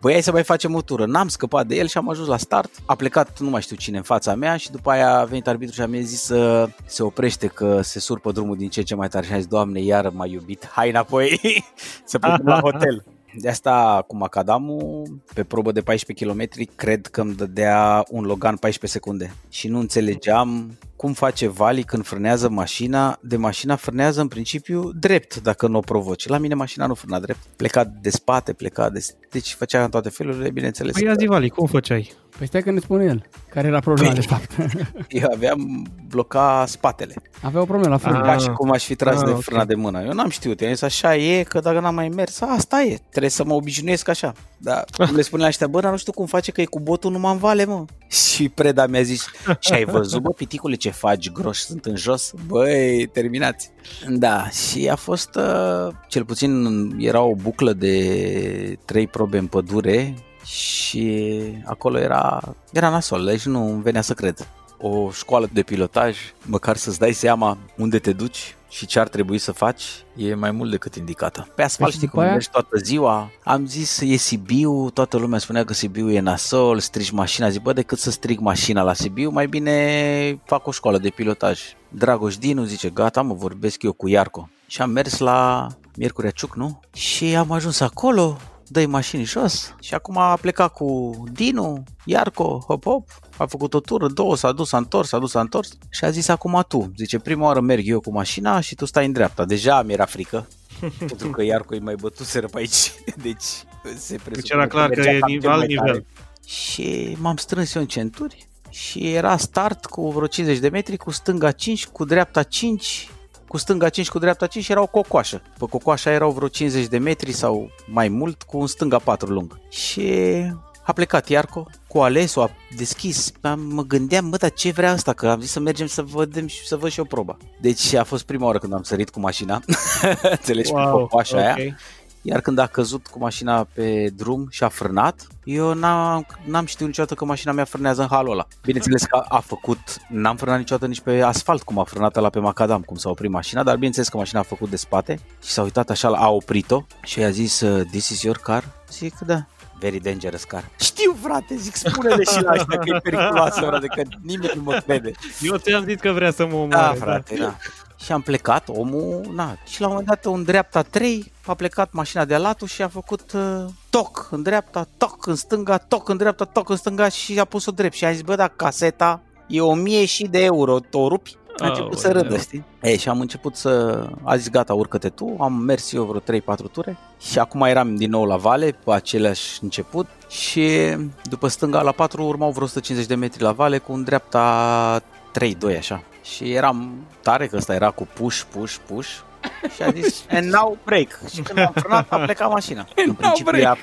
Băi, hai să mai facem o tură. N-am scăpat de el și am ajuns la start. A plecat nu mai știu cine în fața mea și după aia a venit arbitru și a mi zis să se oprește că se surpă drumul din ce în ce mai tare și a zis, Doamne, iar m-a iubit, hai înapoi să plecăm la hotel. De asta cu macadamul, pe probă de 14 km, cred că îmi dădea un Logan 14 secunde. Și nu înțelegeam cum face Vali când frânează mașina. De mașina frânează în principiu drept dacă nu o provoci. La mine mașina nu frâna drept. Pleca de spate, pleca de... Deci făcea în toate felurile, bineînțeles. Păi ia zi, Vali, cum făceai? Păi stai că ne spune el. Care era problema, Păi- de fapt? Eu aveam bloca spatele. Avea o problemă la frână. Ah. Ca și cum aș fi tras Ah, de ok. frâna de mână. Eu n-am știut. Eu am zis așa e, că dacă n-am mai mers, asta e. Trebuie să mă obișnuiesc așa. Dar cum le spunea ăștia, bă, dar nu știu cum face că e cu botul numai în vale, mă. Și preda mi-a zis, și ai văzut, bă, piticule, ce faci groși sunt în jos? Băi, terminați. Da, și a fost, uh, cel puțin era o buclă de trei probe în pădure și acolo era, era nasol, deci nu îmi venea să cred. O școală de pilotaj, măcar să-ți dai seama unde te duci și ce ar trebui să faci, e mai mult decât indicată. Pe asfalt și știi după cum aia? mergi toată ziua. Am zis, e Sibiu, toată lumea spunea că Sibiu e nasol, strici mașina. Zic, bă, decât să strig mașina la Sibiu, mai bine fac o școală de pilotaj. Dragoș Dinu zice, gata, mă vorbesc eu cu Iarco. Și am mers la Miercurea Ciuc, nu? Și am ajuns acolo, dă mașini jos și acum a plecat cu Dinu, Iarco, hop hop, a făcut o tură, două, s-a dus, s-a întors, s-a dus, s-a întors și a zis acum tu. Zice, prima oară merg eu cu mașina și tu stai în dreapta. Deja mi era frică, pentru că Iarco îi mai bătuseră pe aici. Deci se presupune Deci era clar că mergea e cam nivel- cel mai nivel. tare. Și m-am strâns eu în centuri și era start cu vreo 50 de metri, cu stânga 5, cu dreapta 5, cu stânga 5, cu dreapta 5 și era o cocoașă. Pe cocoașa erau vreo 50 de metri sau mai mult, cu un stânga 4 lung. Și a plecat Iarco cu alesul, a deschis, am, mă gândeam, bă, dar ce vrea asta? Că am zis să mergem să vedem și să văd și o proba. Deci a fost prima oară când am sărit cu mașina, înțelegi, wow, cu cocoașa aia. Ok. iar când a căzut cu mașina pe drum și a frânat, eu n-am, n-am știut niciodată că mașina mea frânează în halul ăla. Bineînțeles că a făcut, n-am frânat niciodată nici pe asfalt cum a frânat la pe macadam, cum s-a oprit mașina, dar bineînțeles că mașina a făcut de spate și s-a uitat așa, a oprit-o și a zis, uh, this is your car? Zic, da. Very dangerous car. Știu, frate, zic, spune-le și la ăștia că e periculoasă, frate, că nimeni nu mă crede. Eu ți-am zis că vrea să mă omoare. Da, frate, da. Și am plecat, omul, na, și la un moment dat în dreapta 3 a plecat mașina de latul și a făcut uh, toc în dreapta, toc în stânga, toc în dreapta, toc în stânga și a pus-o drept și a zis, bă, da, caseta e 1000 și de euro, o rupi? A început Oh, să râdă, da. știi? Ei, și am început să... A zis, gata, urcă-te tu, am mers eu vreo 3-4 ture și acum eram din nou la vale, pe același început și după stânga la 4 urmau vreo 150 de metri la vale cu în dreapta 3-2 așa. Și eram tare că ăsta era cu push, push, push și a zis, and now break. Și când am frânat, a plecat mașina. În principiu, break. ea,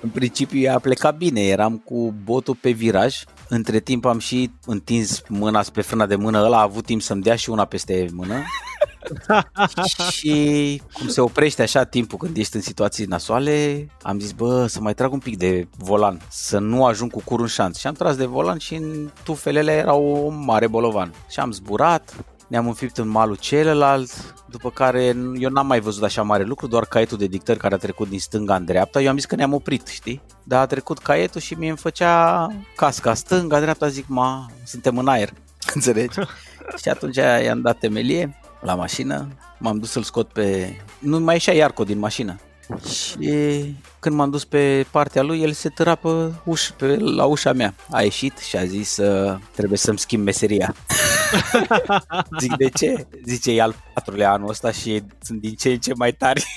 în principiu ea a plecat bine, eram cu botul pe viraj. Între timp am și întins mâna spre frâna de mână, ăla a avut timp să-mi dea și una peste mână. și cum se oprește așa timpul când ești în situații nasoale, am zis, bă, să mai trag un pic de volan, să nu ajung cu curul în șanț. Și am tras de volan și în tufelele era o mare bolovan. Și am zburat, ne-am înfipt în malul celălalt, după care eu n-am mai văzut așa mare lucru, doar caietul de dictări care a trecut din stânga în dreapta. Eu am zis că ne-am oprit, știi? Dar a trecut caietul și mie îmi făcea casca stânga, dreapta, zic, ma, suntem în aer, înțelegi? și atunci i-am dat temelie la mașină, m-am dus să-l scot pe... Nu mai ieșea Iarco din mașină. Și când m-am dus pe partea lui, el se tăra pe, uș, pe la ușa mea. A ieșit și a zis uh, trebuie să-mi schimb meseria. Zic, de ce? Zice, e al patrulea anul ăsta și sunt din ce în ce mai tari.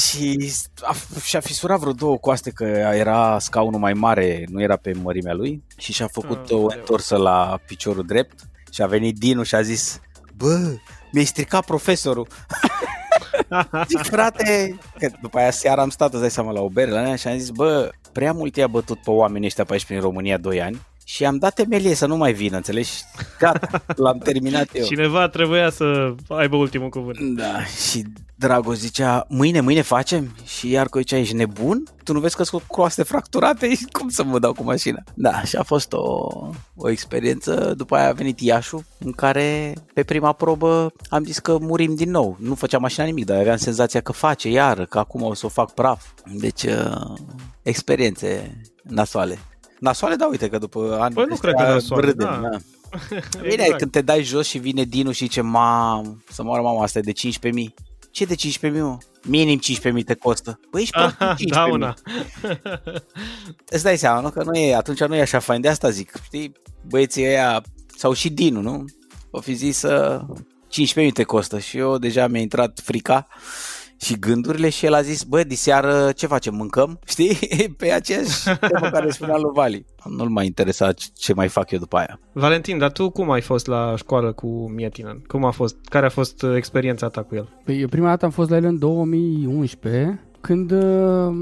și a, și-a fisurat vreo două coaste că era scaunul mai mare, nu era pe mărimea lui și și-a făcut Ah, o da. întorsă la piciorul drept și a venit Dinu și a zis, bă, mi-ai stricat profesorul. Zic, frate, că după aia seara am stat, îți dai seama, la o bere la mea și am zis, bă, prea mult i-a bătut pe oamenii ăștia pe aici prin România 2 ani și am dat temelie să nu mai vină, înțelegi? Gata, l-am terminat eu. Cineva trebuia să aibă ultimul cuvânt. Da, și Dragoș zicea, mâine, mâine facem? Și Iarco zicea, ești nebun? Tu nu vezi că sunt cu croaste fracturate? Cum să mă dau cu mașina? Da, și a fost o, o experiență. După aia a venit Iașu, în care pe prima probă am zis că murim din nou. Nu făcea mașina nimic, dar aveam senzația că face iară, că acum o să o fac praf. Deci, uh, experiențe nasoale. Nasoale, da, uite că după ani Păi nu cred că nasoale, râdem, da. da. Bine, exact. când te dai jos și vine Dinu și zice, mam, să moară mama, asta e de 15.000. Ce de 15.000, mă? Minim 15.000 te costă. Păi ești prost, Aha, 15.000. da, una. Îți dai seama, nu? Că nu e, atunci nu e așa fain. De asta zic, știi? Băieții ăia, sau și Dinu, nu? O fi zis să 15.000 te costă și eu deja mi-a intrat frica și gândurile și el a zis, bă, diseară ce facem, mâncăm? Știi? Pe aceeași temă care spunea lui Vali. Nu-l mai interesa ce- ce mai fac eu după aia. Valentin, dar tu cum ai fost la școală cu Mietinen? Cum a fost? Care a fost uh, experiența ta cu el? Păi eu prima dată am fost la el în 2011, când, uh,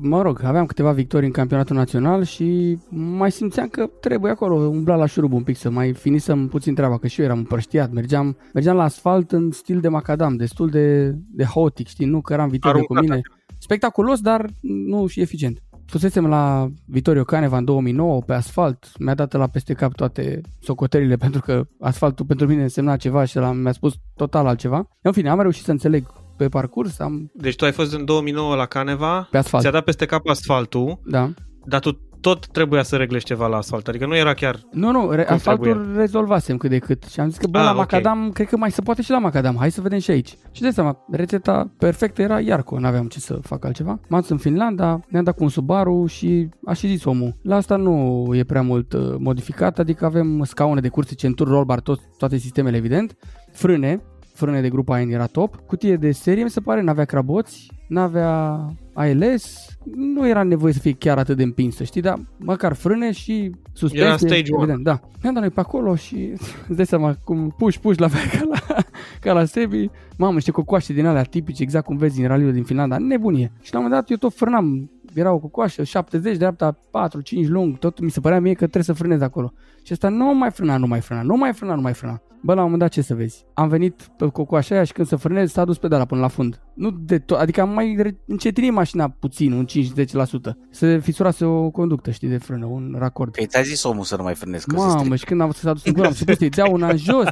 mă rog, aveam câteva victorii în campionatul național și mai simțeam că trebuie acolo, umbla la șurub un pic să mai finisem puțin treaba, că și eu eram împrăștiat, mergeam, mergeam la asfalt în stil de macadam, destul de, de haotic, știi, nu că eram viteză cu Aruncat mine. Spectaculos, dar nu și eficient. Fusesem la Vitorio Caneva în 2009 pe asfalt, mi-a dat la peste cap toate socoterile pentru că asfaltul pentru mine însemna ceva și ăla mi-a spus total altceva. În fine, am reușit să înțeleg pe parcurs, am Deci tu ai fost în 2009 la Caneva, pe asfalt. ți-a dat peste cap asfaltul, Da. dar tu tot trebuia să reglești ceva la asfalt, adică nu era chiar... Nu, nu, re- Cum asfaltul trebuie? rezolvasem cât de cât și am zis că bă, Ah, la ok. macadam, cred că mai se poate și la macadam, hai să vedem și aici. Și de seama, rețeta perfectă era Iarco, n-aveam ce să fac altceva. M-am dus în Finlanda, ne-am dat cu un Subaru și a și zis omul, la asta nu e prea mult uh, modificat, adică avem scaune de curse, centuri, roll bar, tot, toate sistemele evident, frâne, frâne de grupa N era top, cutie de serie mi se pare, n-avea craboți, n-avea ALS, nu era nevoie să fie chiar atât de împinsă, știi, dar măcar frâne și suspensie. Era stage one. evident, da. Ne-am dat noi pe acolo și îți dai seama cum puși, puși la fel ca la, ca la Sebi. Mamă, niște cocoașe din alea tipice, exact cum vezi din raliul din Finlanda, nebunie. Și la un moment dat eu tot frânam era o cocoașă, 70, dreapta 4, 5 lung, tot mi se părea mie că trebuie să frânez acolo. Și ăsta nu mai frâna, nu mai frâna, nu mai frâna, nu mai frâna. Bă, la un moment dat ce să vezi? Am venit pe cocoașa aia și când să frânez s-a dus pedala până la fund. Nu de tot, adică am mai încetinit mașina puțin, un 5-10%. Să fisurase o conductă, știi, de frână, un racord. Păi ți-a zis omul să nu mai frânezi, că se Mamă, strică. și când am văzut că s-a dus în gură, am început să-i dea una în jos.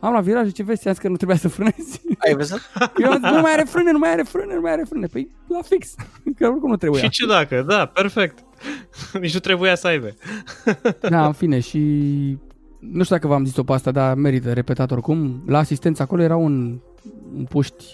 Am la viraj, ce vezi, ți-am zis că nu trebuia să frânezi. Ai văzut? Eu am zis, nu mai are frâne, nu mai are frâne, nu mai are frâne. Păi, la fix, că oricum nu trebuia. Și ce dacă, da, perfect. Nici nu trebuia să aibă. Da, în fine, și nu știu dacă v-am zis-o pe asta, dar merită repetat oricum. La asistență acolo era un, un puști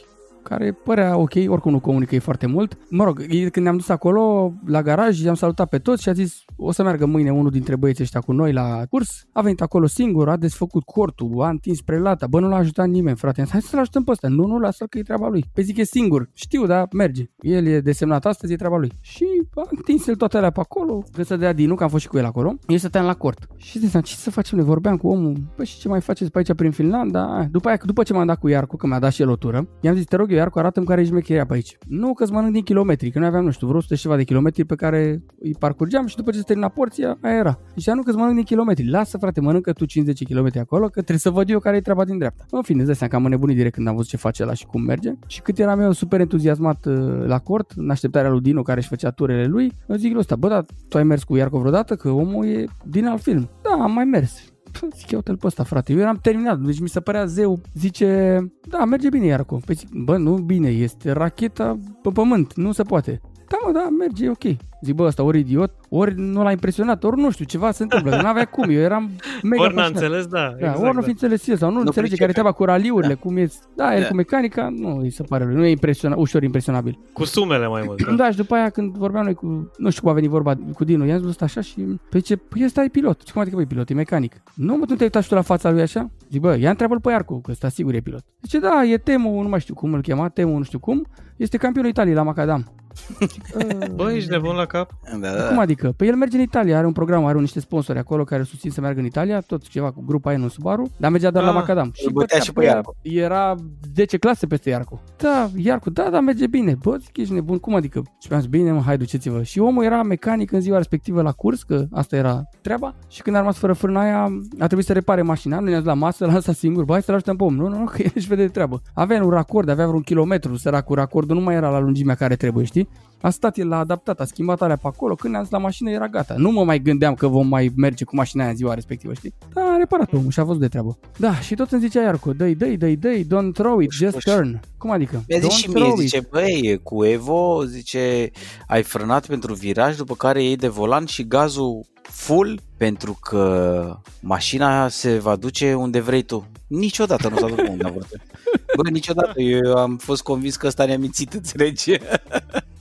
care părea ok, oricum nu comunică ei foarte mult. Mă rog, ei, când ne-am dus acolo la garaj, i-am salutat pe toți și a zis o să meargă mâine unul dintre băieții ăștia cu noi la curs. A venit acolo singur, a desfăcut cortul, a întins prelata, bă, nu l-a ajutat nimeni, frate. Hai să-l ajutăm pe ăsta. Nu, nu, lasă că e treaba lui. Pe zic e singur. Știu, da, merge. El e desemnat astăzi, e treaba lui. Și a întins el toate alea pe acolo, că să dea Dinu, că am fost și cu el acolo. Eu stăteam la cort. Și ziceam, ce să facem? Ne vorbeam cu omul. Păi și ce mai faceți pe aici prin Finlanda? Ah, După aia, după ce m-am dat cu Iarcu, că mi-a dat și el o tură, i-am zis, te rog eu, Iarcu, arată-mi care e șmecheria pe aici. Nu că îți mănânc din kilometri, că noi aveam, nu știu, vreo 100 și ceva de kilometri pe care îi parcurgeam și după ce se termina porția, aia era. Și nu că îți mănânc din kilometri. Lasă, frate, mănâncă tu 50 km acolo, că trebuie să văd eu care e treaba din dreapta. În fine, îți dai seama că am înnebunit direct când am văzut ce face la și cum merge. Și cât eram eu super entuziasmat uh, la cort, în așteptarea lui Dino care își făcea turele lui, eu zic lui ăsta, bă, da, tu ai mers cu Iarco vreodată? Că omul e din alt film. Da, am mai mers. Pă, Zic, eu te pe ăsta, frate. Eu eram terminat, deci mi se părea zeu. Zice, da, merge bine Iarco. Păi zic, bă, nu bine, este racheta pe pământ, nu se poate. Da, mă, da, merge, e ok. Zic, bă, ăsta ori idiot, ori nu l-a impresionat, ori nu știu, ceva se întâmplă, că n-avea cum, eu eram mega Ori n-a pasionat. înțeles, da. Da, exact, ori nu da. fi înțeles el sau nu, Nu înțelege pricepe. care treaba cu raliurile, cum e, da, el Da. cu mecanica, nu îi se pare lui, nu e impresiona, ușor impresionabil. Cu sumele mai mult. Da. Da, și după aia când vorbeam noi cu, nu știu cum a venit vorba cu Dinu, i-am zis ăsta așa și, pe ce, păi ăsta e pilot. Și cum adică, băi, pilot, e mecanic. Nu, mă, tu te-ai uitat și tu la fața lui așa? Zic, bă, ia întreabă-l pe Iarcu, că ăsta sigur e pilot. Zice, da, e Temu, nu mai știu cum îl chema, Temu, nu știu cum, este campionul Italiei la Macadam. Zic, "Ă, Bă, ești nebun la cap? Da, da, cum da. adică? Păi el merge în Italia, are un program, are niște sponsori acolo care susțin să meargă în Italia, tot ceva cu grupa aia în Subaru, dar mergea doar la Ah, Macadam. îl bătea bătea și pe Iarcu. Era 10 clase peste Iarcu. Da, Iarcu, da, da, merge bine. Bă, zic, ești nebun, cum adică? Și mi-am zis, bine, mă, hai, duceți-vă. Și omul era mecanic în ziua respectivă la curs, că asta era treaba. Și când a rămas fără frâna aia, a trebuit să repare mașina. Noi ne-am dus la masă, l-a lăsat singur. Bă, hai să-l ajutăm pe om. Nu, nu, nu, că el își vede de treabă. Avea un racord, avea vreun kilometru, săracul racordul nu mai era la lungimea care trebuie, știi? A stat el, l-a adaptat, a schimbat alea pe acolo, când ne-am dus la mașină era gata. Nu mă mai gândeam că vom mai merge cu mașina aia în ziua respectivă, știi? Da, a reparat omul și a văzut de treabă. Da, și tot îmi zicea Iarco, dă-i, dă-i, dă-i, dă-i, don't throw it, just Uși. turn. Cum adică? Mi-a zis Don't și mie, throw it. zice, băi, cu Evo, zice, ai frânat pentru viraj, după care iei de volan și gazul full, pentru că mașina se va duce unde vrei tu. Niciodată nu s-a dus unde a vrut. Bă, niciodată. Eu am fost convins că ăsta ne-a mințit, înțelegi?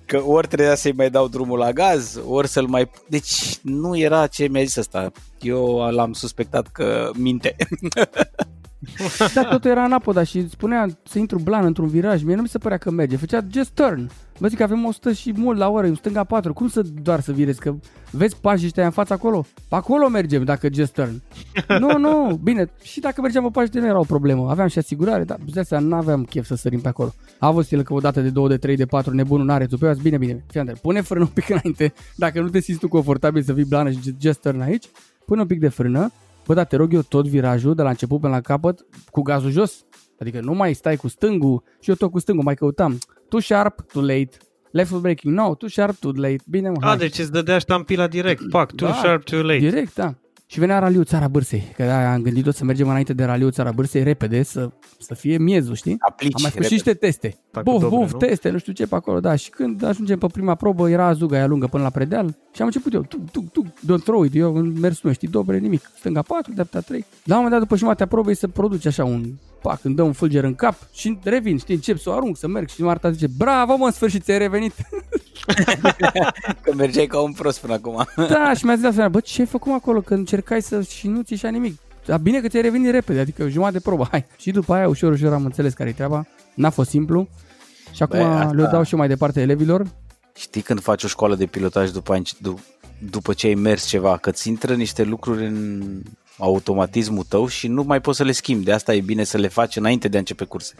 Că ori trebuia să-i mai dau drumul la gaz, ori să-l mai... Deci nu era ce mi-a zis ăsta. Eu l-am suspectat că minte. Da, totul era în apoda și spunea să intru blan într-un viraj. Mie nu mi se părea că merge. Făcea just turn. Vă zic că avem 100 și mult la oră, în stânga 4. Cum să doar să virezi? Că vezi pașii ăștia în fața acolo? Pe acolo mergem dacă just turn. nu, nu, bine. Și dacă mergeam pe pași, nu era o problemă. Aveam și asigurare, dar de asta nu aveam chef să sărim pe acolo. A văzut el că o dată de 2, de 3, de 4, nebunul n-are tupeu. Azi, bine, bine. Fii Andrei, pune frână un pic înainte. Dacă nu te simți tu confortabil să fii blană și just turn aici, pune un pic de frână. Bă, dar te rog eu tot virajul de la început până la capăt cu gazul jos. Adică nu mai stai cu stângul și eu tot cu stângul mai căutam. Too sharp, too late. Left foot braking, no, too sharp, too late. Bine, mă, A, hai. deci îți dădea ștampila direct. Pac, too Da. sharp, too late. Direct, da. Și venea raliul Țara Bârsei, că aia am gândit tot să mergem înainte de raliul Țara Bârsei repede, să, să fie miezul, știi? Aplici. Am mai făcut și repede. niște teste. Da, cu Buf, dobre, buf, nu? teste, nu știu ce pe acolo, da. Și când ajungem pe prima probă, era azuga aia lungă până la predeal și am început eu, tuc, tuc, tuc, don't throw it, eu în mers nu știi, dobre, nimic. Stânga 4, dreapta 3. La un moment dat, după jumătatea probei, se produce așa un pac, îmi dă un fulger în cap și revin, știi, încep să o arunc, să merg și Marta zice, bravo mă, în sfârșit, ți-ai revenit. Că mergeai ca un prost până acum. da, și mi-a zis la final, bă, ce ai făcut acolo, că încercai să și nu ți ieșea nimic. Dar bine că ți-ai revenit repede, adică jumătate de probă, hai. Și după aia, ușor, ușor am înțeles care e treaba. N-a fost simplu. Și acum Bă, asta- le dau și eu mai departe elevilor. Știi când faci o școală de pilotaj după, ani- du- după ce ai mers ceva, că ți intră niște lucruri în automatismul tău și nu mai poți să le schimbi. De asta e bine să le faci înainte de a începe curse.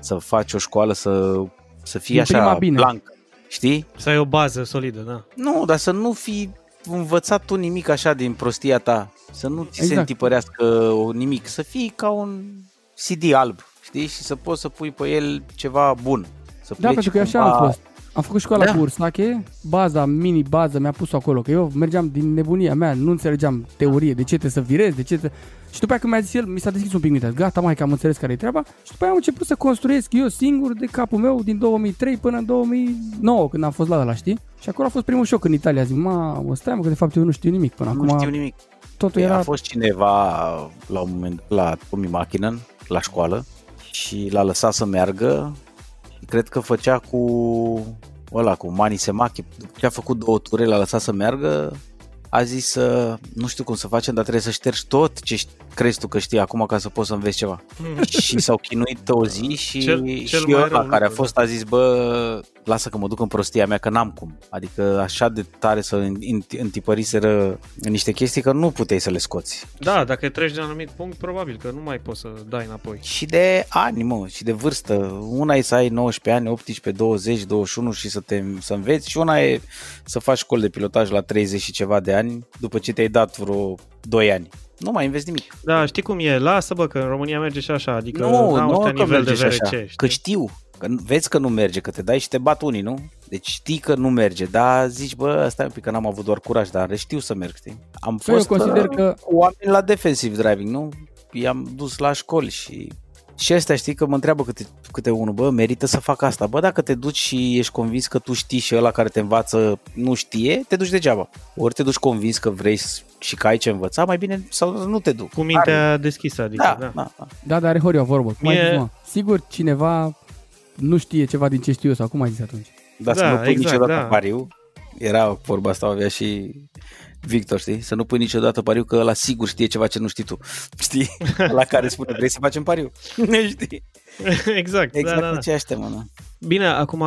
Să faci o școală să, să fie Din așa prima bine. blanc. Știi? Să ai o bază solidă, da. Nu, dar să nu fi învățat tu nimic așa din prostia ta. Să nu ți exact. se întipărească nimic. Să fii ca un CD alb, știi? Și să poți să pui pe el ceva bun. Să da, pentru că așa cumva... am fost. Am făcut școala da. cu Ursache, baza, mini-bază mi-a pus acolo, că eu mergeam din nebunia mea, nu înțelegeam teorie, de ce trebuie să virez, de ce trebuie... Și după aceea când mi-a zis el, mi s-a deschis un pic mintea, gata mai că am înțeles care e treaba și după aceea am început să construiesc eu singur de capul meu din 2003 până în 2009 când am fost la ăla, știi? Și acolo a fost primul șoc în Italia, zic, mă, stai mă, că de fapt eu nu știu nimic până nu acum. Nu știu nimic. Totul era... A fost cineva la un moment la Tommy Machinen, la școală, și l-a lăsat să meargă. Cred că făcea cu ăla cu Mani Semachi, după ce a făcut două ture, l-a lăsat să meargă, a zis, uh, nu știu cum să facem, dar trebuie să ștergi tot ce crezi tu că știi acum ca să poți să înveți ceva. Mm. și s-au chinuit o zi și, cel, cel și ăla care a fost a zis, bă, lasă că mă duc în prostia mea, că n-am cum. Adică așa de tare să întipăriseră niște chestii că nu puteai să le scoți. Da, dacă treci de un anumit punct, probabil că nu mai poți să dai înapoi. Și de ani, mă, și de vârstă. Una e să ai 19 ani, 18, 20, 21 și să te să înveți și una e să faci școli de pilotaj la 30 și ceva de ani, după ce te-ai dat vreo 2 ani. Nu mai investi nimic. Da, știi cum e? Lasă bă că în România merge și așa, adică nu, nu că nivel de VRC. Așa, știi? Că știu, că vezi că nu merge, că te dai și te bat unii, nu? Deci știi că nu merge, dar zici, bă, stai un pic că n-am avut doar curaj, dar știu să merg, știi? Am păi fost eu consider uh, că... cu oameni la defensive driving, nu? I-am dus la școli și și ăsta știi că mă întreabă câte, câte unul, bă, merită să fac asta. Bă, dacă te duci și ești convins că tu știi și ăla care te învață nu știe, te duci degeaba. Ori te duci convins că vrei și că ai ce învăța, mai bine sau nu te duci. Cu mintea are. deschisă, adică, da. Da, da, da. da dar are Horia o vorbă. Cum Mie... ai zis, mă? Sigur cineva nu știe ceva din ce știu eu sau cum ai zis atunci? Da, da să nu pui exact, niciodată da. pariu. Era vorba asta, avea și Victor, știi? Să nu pui niciodată pariu că ăla sigur știe ceva ce nu știi tu. Știi? La care spune, vrei să facem pariu? știi? Exact, exact da, da, da. ce mă, da. Bine, acum,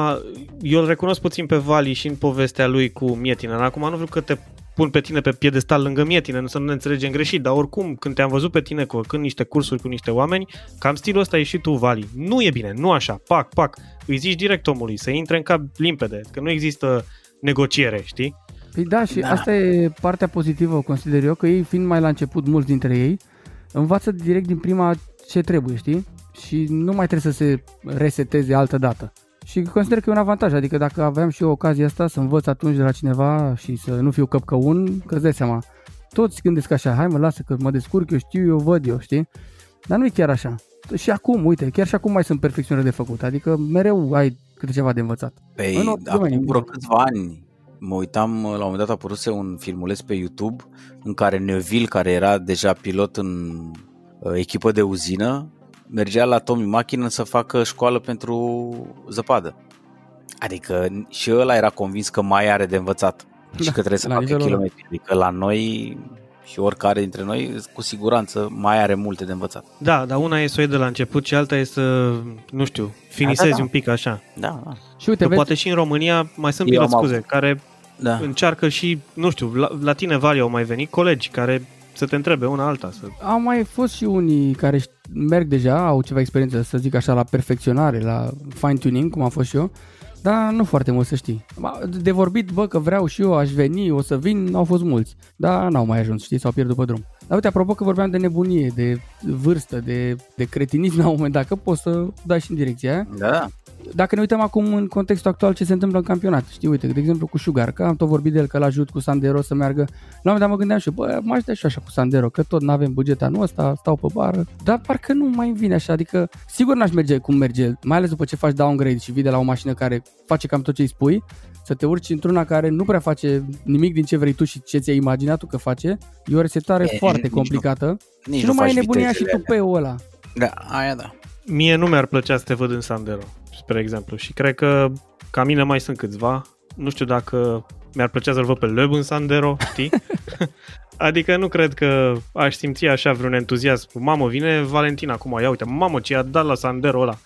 eu îl recunosc puțin pe Vali și în povestea lui cu Mietina. Acum nu vreau că te pun pe tine pe piedestal lângă Mietină, nu să nu ne înțelegem greșit, dar oricum, când te-am văzut pe tine când niște cursuri cu niște oameni, cam stilul ăsta e și tu, Vali. Nu e bine, nu așa, pac, pac. Îi zici direct omului să intre în cap limpede, că nu există negociere, știi? Păi da, și da. asta e partea pozitivă, consider eu, că ei, fiind mai la început, mulți dintre ei, învață direct din prima ce trebuie, știi? Și nu mai trebuie să se reseteze altă dată. Și consider că e un avantaj, adică dacă aveam și eu ocazia asta să învăț atunci de la cineva și să nu fiu căpcăun, că îți dai seama, toți gândesc așa, hai mă lasă că mă descurc, eu știu, eu văd eu, știi? Dar nu e chiar așa. Și acum, uite, chiar și acum mai sunt perfecționări de făcut, adică mereu ai câte ceva de învățat. Păi, acum vreo câțiva ani mă uitam, la un moment dat apăruse un filmuleț pe YouTube în care Neville, care era deja pilot în uh, echipă de uzină, mergea la Tommy Machina să facă școală pentru zăpadă. Adică și ăla era convins că mai are de învățat da, și că trebuie să facă kilometri. Adică la noi și oricare dintre noi, cu siguranță, mai are multe de învățat. Da, dar una e să o iei de la început și alta e să, nu știu, finisezi da, da, da. un pic așa. Da, da. Și uite, vezi... poate și în România mai sunt piloți, scuze, care da. încearcă și, nu știu, la, la tine, Vali, au mai venit colegi care să te întrebe una alta. Să... Au mai fost și unii care merg deja, au ceva experiență, să zic așa, la perfecționare, la fine-tuning, cum am fost și eu, dar nu foarte mult să știi. De vorbit, bă, că vreau și eu, aș veni, o să vin, au fost mulți. Dar n-au mai ajuns, știi, s-au pierdut pe drum. Dar uite, apropo că vorbeam de nebunie, de vârstă, de, de cretinism la un moment dat, că poți să dai și în direcția aia. Da dacă ne uităm acum în contextul actual ce se întâmplă în campionat, știi, uite, de exemplu cu Sugar, că am tot vorbit de el, că l-ajut cu Sandero să meargă. La un moment dat mă gândeam și, bă, m-aș da și așa cu Sandero, că tot nu avem buget anul ăsta, stau pe bară, dar parcă nu mai vine așa, adică sigur n-aș merge cum merge mai ales după ce faci downgrade și vii de la o mașină care face cam tot ce îi spui, să te urci într-una care nu prea face nimic din ce vrei tu și ce ți-ai imaginat tu că face, e o resetare e, foarte nici complicată nu, nici și nu mai ai nebunia și tu pe ăla. Da, aia da. Mie nu mi-ar plăcea să te văd în Sandero spre exemplu, și cred că ca mine mai sunt câțiva. Nu știu dacă mi-ar plăcea să-l văd pe Loeb în Sandero, știi? adică nu cred că aș simți așa vreun entuziasm. Mamă, vine Valentina acum, ia uite, mamă ce a dat la Sandero ăla.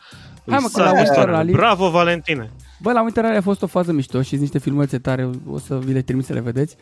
Hai mă, că la, la, la Bravo, Valentine! Bă, la Winter a fost o fază mișto și niște filmulețe tare, o să vi le trimit să le vedeți.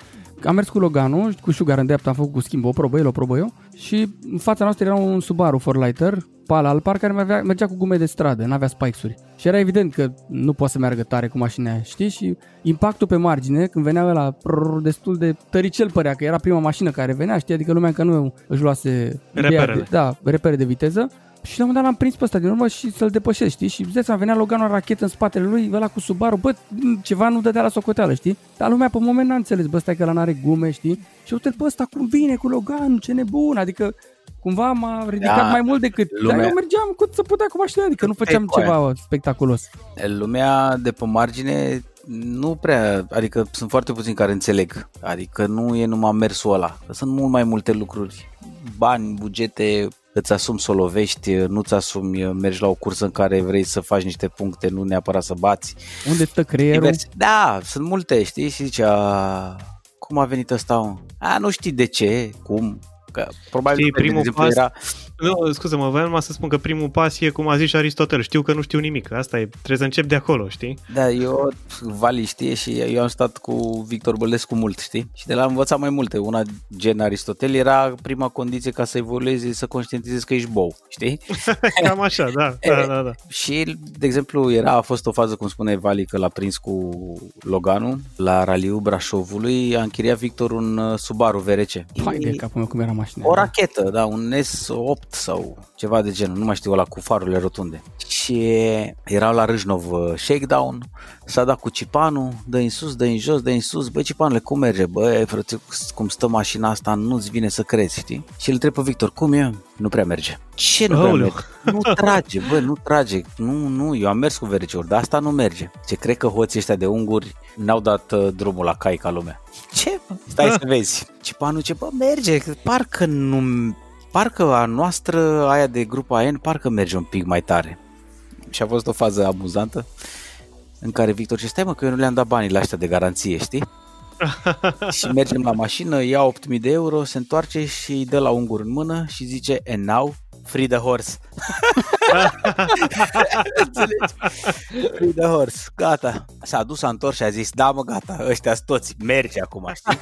Am mers cu Loganu, cu Sugar în dreapta, am făcut cu schimb, o probă el, o probă eu și în fața noastră era un Subaru 4Lighter pala al par care mergea, mergea cu gume de stradă, n-avea spikes-uri. Și era evident că nu poate să meargă tare cu mașina aia, știi? Și impactul pe margine, când venea la destul de tăricel părea că era prima mașină care venea, știi? Adică lumea că nu își luase repere de, da, repere de viteză. Și la un moment dat l-am prins pe ăsta din urmă și să-l depășesc, știi? Și de venea Logan o rachetă în spatele lui, ăla cu Subaru, bă, mm, ceva nu dădea la socoteală, știi? Dar lumea pe moment n-a înțeles, bă, stai că ăla n-are gume, știi? Și uite, bă, ăsta cum vine cu Logan, ce nebun, adică cumva m-a ridicat Da, mai mult decât... lumea- Dar eu mergeam cât să putea cu mașina, adică nu făceam Pe coaie. ceva spectaculos. Lumea de pe margine nu prea, adică sunt foarte puțini care înțeleg, adică nu e numai mersul ăla, că sunt mult mai multe lucruri, bani, bugete, îți asumi să o lovești, nu-ți asumi, mergi la o cursă în care vrei să faci niște puncte, nu neapărat să bați. Unde stă creierul? Diverse. Da, sunt multe, știi? Și zicea, cum a venit ăsta? mă? A, nu știi de ce, cum, că probabil, Știi, de primul exemplu, pas- era, Nu, scuze-mă, voiam numai să spun că primul pas e cum a zis și Aristotel, știu că nu știu nimic, asta e, trebuie să încep de acolo, știi? Da, eu, Vali știe și eu am stat cu Victor Bălescu mult, știi? Și de la am învățat mai multe. Una gen Aristotel era prima condiție ca să evoluezi, să conștientizezi că ești bou, știi? Cam așa, da, da, da, da. Și, de exemplu, era, a fost o fază, cum spune Vali, că l-a prins cu Loganul la raliul Brașovului, a închiriat Victor un uh, Subaru VRC. Hai de capul meu cum era mașina. O rachetă, da, un S8 sau ceva de genul, nu mai știu ăla cu farurile rotunde. Și erau la Râșnov uh, shakedown, s-a dat cu Cipanu, dă în sus, dă în jos, dă în sus, băi Cipanule, cum merge, băi frate, cum stă mașina asta, nu-ți vine să crezi, știi? Și îl întreb pe Victor, cum e? Nu prea merge. Ce nu prea Aoleu. merge? Nu trage, bă, nu trage, nu, nu, eu am mers cu vericiuri, dar asta nu merge. Ce cred că hoții ăștia de unguri n-au dat uh, drumul la cai ca lumea. Ce? mă? Stai să vezi. Cipanu ce, bă, merge, că parcă nu... Parcă a noastră, aia de grupa AN, parcă merge un pic mai tare. Și a fost o fază amuzantă în care Victor ce stai mă că eu nu le-am dat banii la ăștia de garanție, știi? și mergem la mașină, ia 8000 de euro, se întoarce și îi dă la ungur în mână și zice and now free the horse. Înțelegi? free the horse. Gata. S-a dus, s-a întors și a zis, da mă, gata, ăștia toți, merge acum, știi?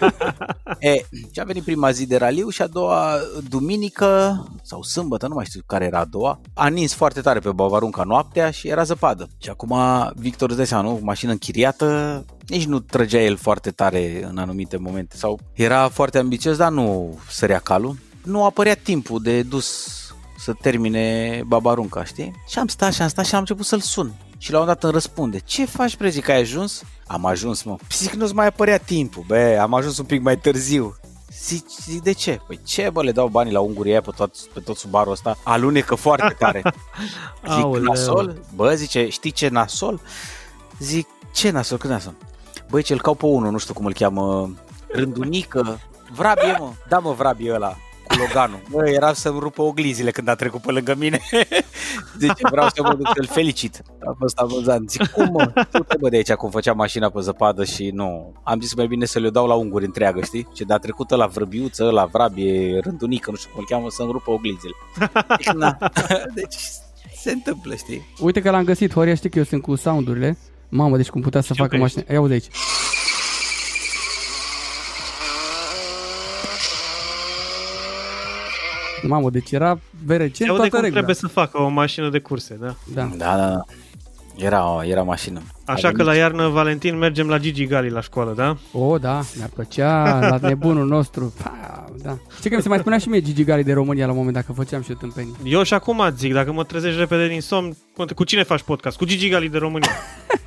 e, și a venit prima zi de raliu și a doua duminică sau sâmbătă, nu mai știu care era a doua, a nins foarte tare pe Bavarunca noaptea și era zăpadă. Și acum Victor îți dai seama, nu? Mașină închiriată, nici nu trăgea el foarte tare în anumite momente sau era foarte ambițios, dar nu sărea calul. Nu apărea timpul de dus să termine Babarunca, știi? Și am stat și am stat și am început să-l sun. Și la un dat îmi răspunde, ce faci, prezi, că ai ajuns? Am ajuns, mă. Zic, nu-ți mai apărea timpul, bă, am ajuns un pic mai târziu. Zic, zic, de ce? Păi ce, bă, le dau banii la ungurii aia pe tot, pe tot Subaru ăsta? Alunecă foarte tare. Zic, Aoleu. nasol? Bă, zice, știi ce nasol? Zic, ce nasol? Cât nasol? Băi, ce-l cau pe unul, nu știu cum îl cheamă, Rândunică, Vrabie, mă. Da, mă, Vrabie ăla, cu Loganul. Bă, era să-mi rupă oglizile când a trecut pe lângă mine. Zice, vreau să mă duc să-l felicit. A fost amuzant. Zic, cum, mă? Du-te, bă, de aici, cum făcea mașina pe zăpadă și nu. Am zis mai bine să le dau la unguri întreagă, știi? Și de-a trecut la vrăbiuță, la vrabie, rândunică, nu știu cum îl cheamă, să-mi rupă oglizile. Deci, na. deci se întâmplă, știi? Uite că l-am găsit, Horia, știi că eu sunt cu soundurile. Mamă, deci cum putea să Știu facă că mașina. Ia uite aici. Mamă, deci era VRC Se în aude toată cum regula. trebuie să facă o mașină de curse, da. Da. Da, da, da. Era, era mașină. Așa A că venit- la iarnă, Valentin, mergem la Gigi Gali la școală, da? O, da, mi-ar plăcea la nebunul nostru. Pa, da. Știi că mi se mai spunea și mie Gigi Gali de România la un moment dat, că făceam și eu tâmpenii. Eu și acum zic, dacă mă trezești repede din somn, cu cine faci podcast? Cu Gigi Gali de România.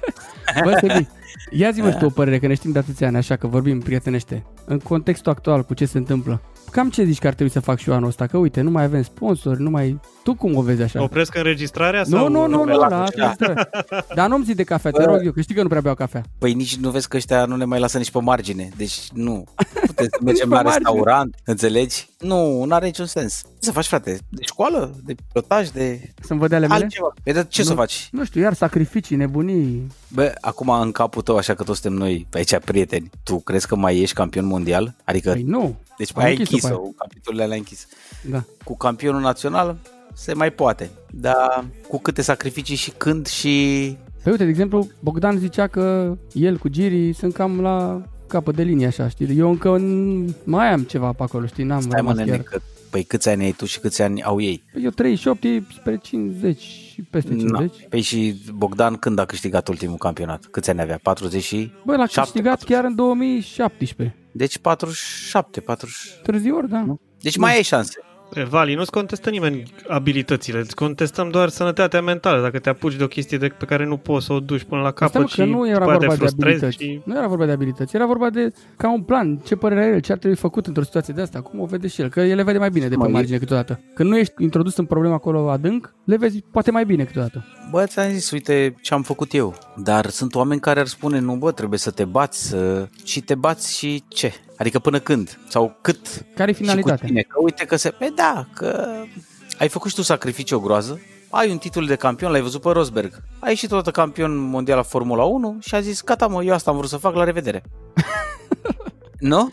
Bă, Sebi, ia zi-mă și tu o părere, că ne știm de atâția ani, așa că vorbim prietenește. În contextul actual, cu ce se întâmplă, cam ce zici că ar trebui să fac și eu anul ăsta? Că uite, nu mai avem sponsori, nu mai... Tu cum o vezi așa? Opresc înregistrarea? Nu, sau... nu, nu, pe nu, la la cucina. asta. Dar nu-mi zi de cafea, te Bă. rog eu, că știi că nu prea beau cafea. Păi nici nu vezi că ăștia nu ne mai lasă nici pe margine. Deci nu. Putem să mergem pe la margine. restaurant, înțelegi? Nu, nu are niciun sens. Ce să faci, frate? De școală? De pilotaj? De Să-mi văd de ale mele? altceva? Păi de ce Nu. să faci? Nu știu, iar sacrificii, nebunii. Bă, acum în capul tău, așa că toți suntem noi pe aici prieteni, tu crezi că mai ești campion mondial? Adică, Păi nu, deci am mai ai închis-o închis-o, pe aia. capitolele alea închis. da. Cu campionul național se mai poate, dar cu câte sacrificii și când și... Păi uite, de exemplu, Bogdan zicea că el cu Giri sunt cam la capăt de linie așa, știi? Eu încă n- mai am ceva pe acolo, știi? N-am Stai mă, rămas nene, chiar. că Păi câți ani ai tu și câți ani au ei? Păi eu 38, ei spre 50 și peste 50. Na. Păi și Bogdan când a câștigat ultimul campionat? Câți ani avea? 40 și... Bă, l-a 7, câștigat 40. chiar în 2017. Deci 47, 40... Târziu ori, da. Deci mai ai șanse. E, Vali, nu-ți contestă nimeni abilitățile, îți contestăm doar sănătatea mentală, dacă te apuci de o chestie de, pe care nu poți să o duci până la Asta capăt mă, și că nu era după aia te vorba de frustrezi abilități. și... Nu era vorba de abilități, era vorba de ca un plan, ce părere are el, ce ar trebui făcut într-o situație de asta, cum o vede și el, că el le vede mai bine de pe Mă, e- margine câteodată. Când nu ești introdus în problema acolo adânc, le vezi poate mai bine câteodată. Bă, ți-am zis, uite ce am făcut eu. Dar sunt oameni care ar spune, nu bă, trebuie să te bați să... și te bați și ce? Adică până când? Sau cât? Care e Și cu finalitatea? tine? Că uite că se... Pe da, că ai făcut și tu sacrificii o groază, ai un titlu de campion, l-ai văzut pe Rosberg. Ai ieșit odată campion mondial la Formula 1 și a zis, gata mă, eu asta am vrut să fac, la revedere. nu?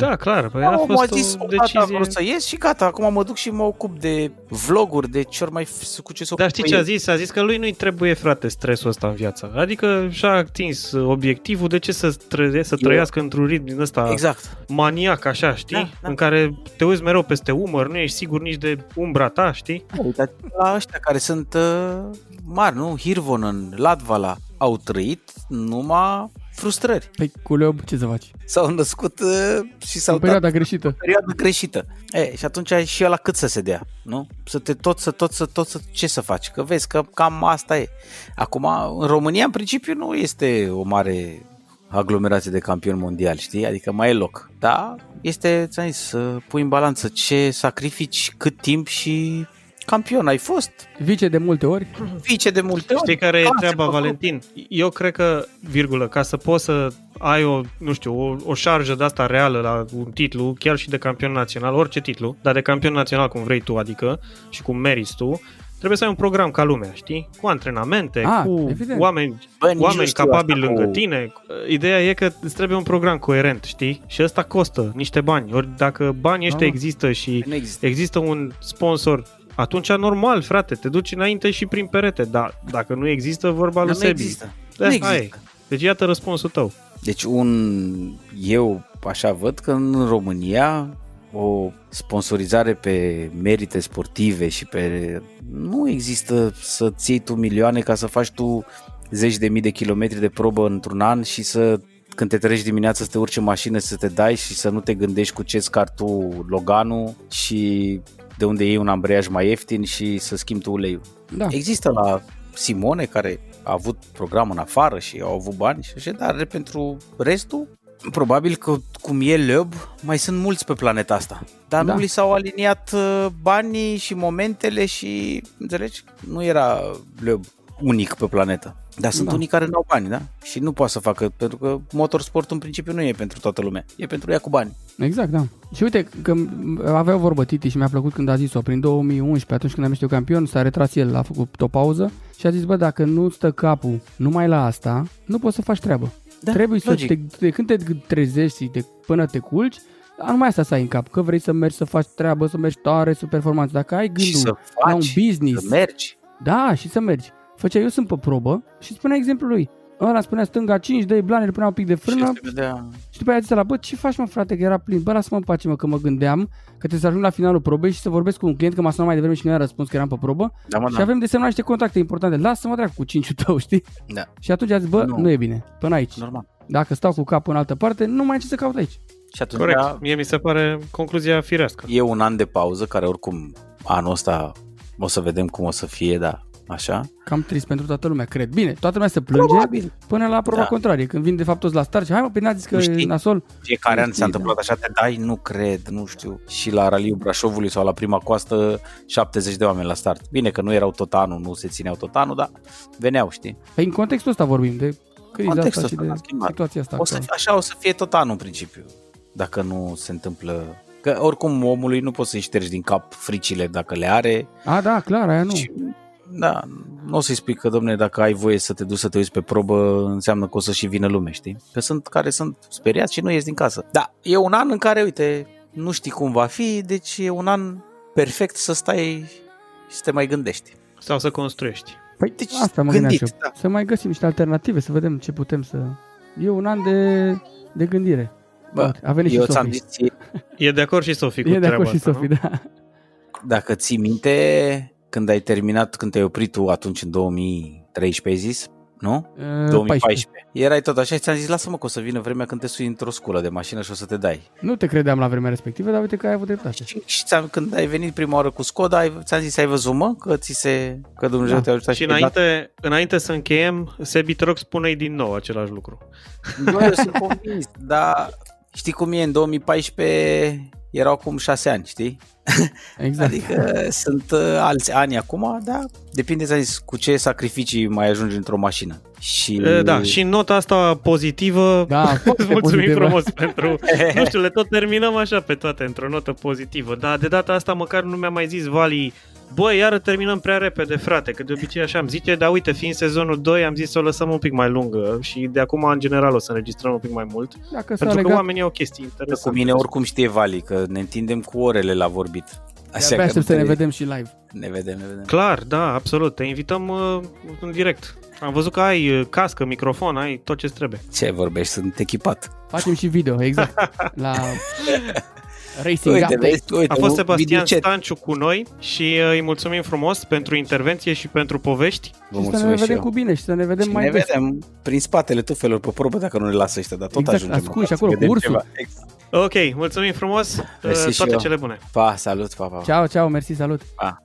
Da, clar, păi Da, a omul fost a zis, o odată am decizie... vrut să ies și gata, acum mă duc și mă ocup de vloguri, de ce ori mai f- cu ce să Dar ocup știi ce a zis? A zis că lui nu-i trebuie, frate, stresul ăsta în viață. Adică și-a atins obiectivul, de ce să, trăie, să Eu- trăiască într-un ritm din ăsta Exact. maniac, așa, știi? Da, da. În care te uiți mereu peste umăr, nu ești sigur nici de umbra ta, știi? Uitați la ăștia care sunt uh, mari, nu? Hirvonen, Latvala, au trăit numai frustrări. Păi cu Leob ce să faci? S-au născut uh, și s-au În dat perioada greșită. perioadă greșită. E, și atunci și la cât să se dea, nu? Să te tot, să tot, să tot, să, ce să faci? Că vezi că cam asta e. Acum, în România, în principiu, nu este o mare aglomerație de campioni mondiali, știi? Adică mai e loc. Da, este, ți-am zis, să pui în balanță ce sacrifici, cât timp și campion ai fost. Vice de multe ori. Vice de multe ori. Știi care e Clase treaba, pe Valentin? Eu cred că, virgulă, ca să poți să ai o, nu știu, o, o șarjă de asta reală la un titlu, chiar și de campion național, orice titlu, dar de campion național cum vrei tu, adică, și cum meriți tu, trebuie să ai un program ca lumea, știi? Cu antrenamente, Ah, cu evident. oameni, Bă, nici nu oameni știu capabili asta cu- lângă tine. Ideea e că îți trebuie un program coerent, știi? Și ăsta costă niște bani. Ori dacă banii ăștia Da. există și Nu există. există un sponsor, atunci normal, frate, te duci înainte și prin perete, dar dacă nu există vorba lui Dar nu Sebi. există. Da, nu hai. există. Deci iată răspunsul tău. Deci un, eu așa văd că în România o sponsorizare pe merite sportive și pe... Nu există să-ți iei tu milioane ca să faci tu zeci de mii de kilometri de probă într-un an și să când te treci dimineața să te urci în mașină să te dai și să nu te gândești cu ce scar tu Loganul și de unde iei un ambreiaj mai ieftin și să schimbi tu uleiul. Da. Există la Simone care a avut program în afară și au avut bani și așa, dar pentru restul, probabil că cum e Loeb, mai sunt mulți pe planeta asta. Dar Da. nu li s-au aliniat uh, banii și momentele și, înțelegi, nu era Loeb unic pe planetă. Dar sunt Da. unii care nu au bani, da? Și nu poate să facă, pentru că motorsport în principiu nu e pentru toată lumea. E pentru ea cu bani. Exact, da. Și uite, că avea o vorbă Titi și mi-a plăcut când a zis-o. Prin 2011, atunci când am ieșit eu campion, s-a retras el, a făcut o pauză și a zis, bă, dacă nu stă capul numai la asta, nu poți să faci treabă. Da, Trebuie să logic. te, de când te trezești și de, până te culci, numai asta să ai în cap, că vrei să mergi să faci treabă, să mergi tare, să performanță. Dacă ai Și gândul să la un faci, business, să mergi. da, și să mergi. Făcea, eu sunt pe probă și spunea exemplul lui. Ăla spunea stânga 5, dă blanele, punea un pic de Și frână, se vedea... și după aia zis la bă, ce faci mă frate, că era plin, bă, lasă-mă în pace mă, că mă gândeam că trebuie să ajung la finalul probei și să vorbesc cu un client, că m-a sunat mai devreme și nu i-a răspuns că eram pe probă Da, mă, și da. avem de semnat niște contacte importante, lasă-mă dracu cu cinciul tău, știi? da. Și atunci a zis, bă, nu, Nu. nu e bine, până aici. Normal. Dacă stau cu capul în altă parte, nu mai am ce să caut aici. Și atunci Corect. Mie mi se pare concluzia firească. e un an de pauză, care oricum anul ăsta o să vedem cum o să fie, da, așa. Cam trist pentru toată lumea, cred. Bine, toată lumea se plânge Probabil. până la proba Da. contrarie, când vin de fapt toți la start și hai mă, pe n-a zis că Nu e știi. nasol. Fiecare Nu an știi, s-a întâmplat așa, te dai, nu cred, nu știu. Și la Raliul Brașovului sau la prima coastă, 70 de oameni la start. Bine că nu erau tot anul, nu se țineau tot anul, dar veneau, știi? Păi în contextul ăsta vorbim, de criza Contextul asta și ăsta de s-a schimbat. situația asta. O să, actuală. așa o să fie tot anul în principiu, dacă nu se întâmplă... Că oricum omului nu poți să-și ștergi din cap fricile dacă le are. A, da, clar, aia nu. Și, da, nu o să-i spui că, domne, dacă ai voie să te duci să te uiți pe probă, înseamnă că o să și vină lume, știi? Că sunt care sunt speriați și nu ies din casă. Da, e un an în care, uite, nu știi cum va fi, deci e un an perfect să stai și să te mai gândești. Sau să construiești. Păi Deci, asta mă gândeam gândit, și eu. da. Să mai găsim niște alternative, să vedem ce putem să... E un an de, de gândire. Bă, A venit și eu ți-am Sofi. zis ție, E de acord și Sofie cu E de treaba acord și asta, Sofi, nu? da. dacă ții minte, când ai terminat, când te-ai oprit tu atunci în 2013, ai zis? Nu? Uh, 14. 2014. Erai tot așa și ți-am zis, lasă-mă că o să vină vremea când te sui într-o sculă de mașină și o să te dai. Nu te credeam la vremea respectivă, dar uite că ai avut dreptate. Și, și ți-am, când ai venit prima oară cu Skoda, ai, ți-am zis, ai văzut, mă, că ți se, că Dumnezeu Da. te-a ajutat Și ai dat- înainte, înainte să încheiem, Sebi, te rog, spune-i din nou același lucru. Bă, eu sunt convins, dar știi cum e, în 2014 erau acum șase ani, știi? Exact. Adică sunt uh, alți ani acum, dar depinde, ți zis, cu ce sacrificii mai ajungi într-o mașină. Și... E, Da, și în nota asta pozitivă, Da, foarte îți mulțumim pozitivă. frumos pentru... Nu știu, le tot terminăm așa pe toate, într-o notă pozitivă. Dar de data asta măcar nu mi-a mai zis Vali, băi, iară terminăm prea repede, frate, că de obicei așa am zice, dar uite, fiind sezonul 2, am zis să o lăsăm un pic mai lungă și de acum, în general, o să înregistrăm un pic mai mult, Dacă s-a pentru că legat, oamenii au chestii Că interesante. cu mine oricum știe Vali, că ne întindem cu orele la vorbit. Așa abia că aștept să nu ne te- vedem și live. Ne vedem, ne vedem. Clar, da, absolut, te invităm uh, în direct. Am văzut că ai uh, cască, microfon, ai tot ce trebuie. Ce vorbești? Sunt echipat. Facem și video, exact. La Racing Uite, Update. vezi, uite, A fost un Sebastian videochat. Stanciu cu noi și uh, îi mulțumim frumos pentru intervenție și pentru povești. Vă și să ne mulțumesc și vedem eu. cu bine și să ne vedem Și mai ne des. vedem prin spatele tufelor pe probă dacă nu ne lasă ăștia, dar tot Exact, ajungem. ascunși măcar să acolo cu vedem ursul. ceva. Exact. Ok, mulțumim frumos, uh, Mersi și toate eu. cele bune. Pa, salut, pa, pa. pa. Ciao, ciao, mersi, salut. pa.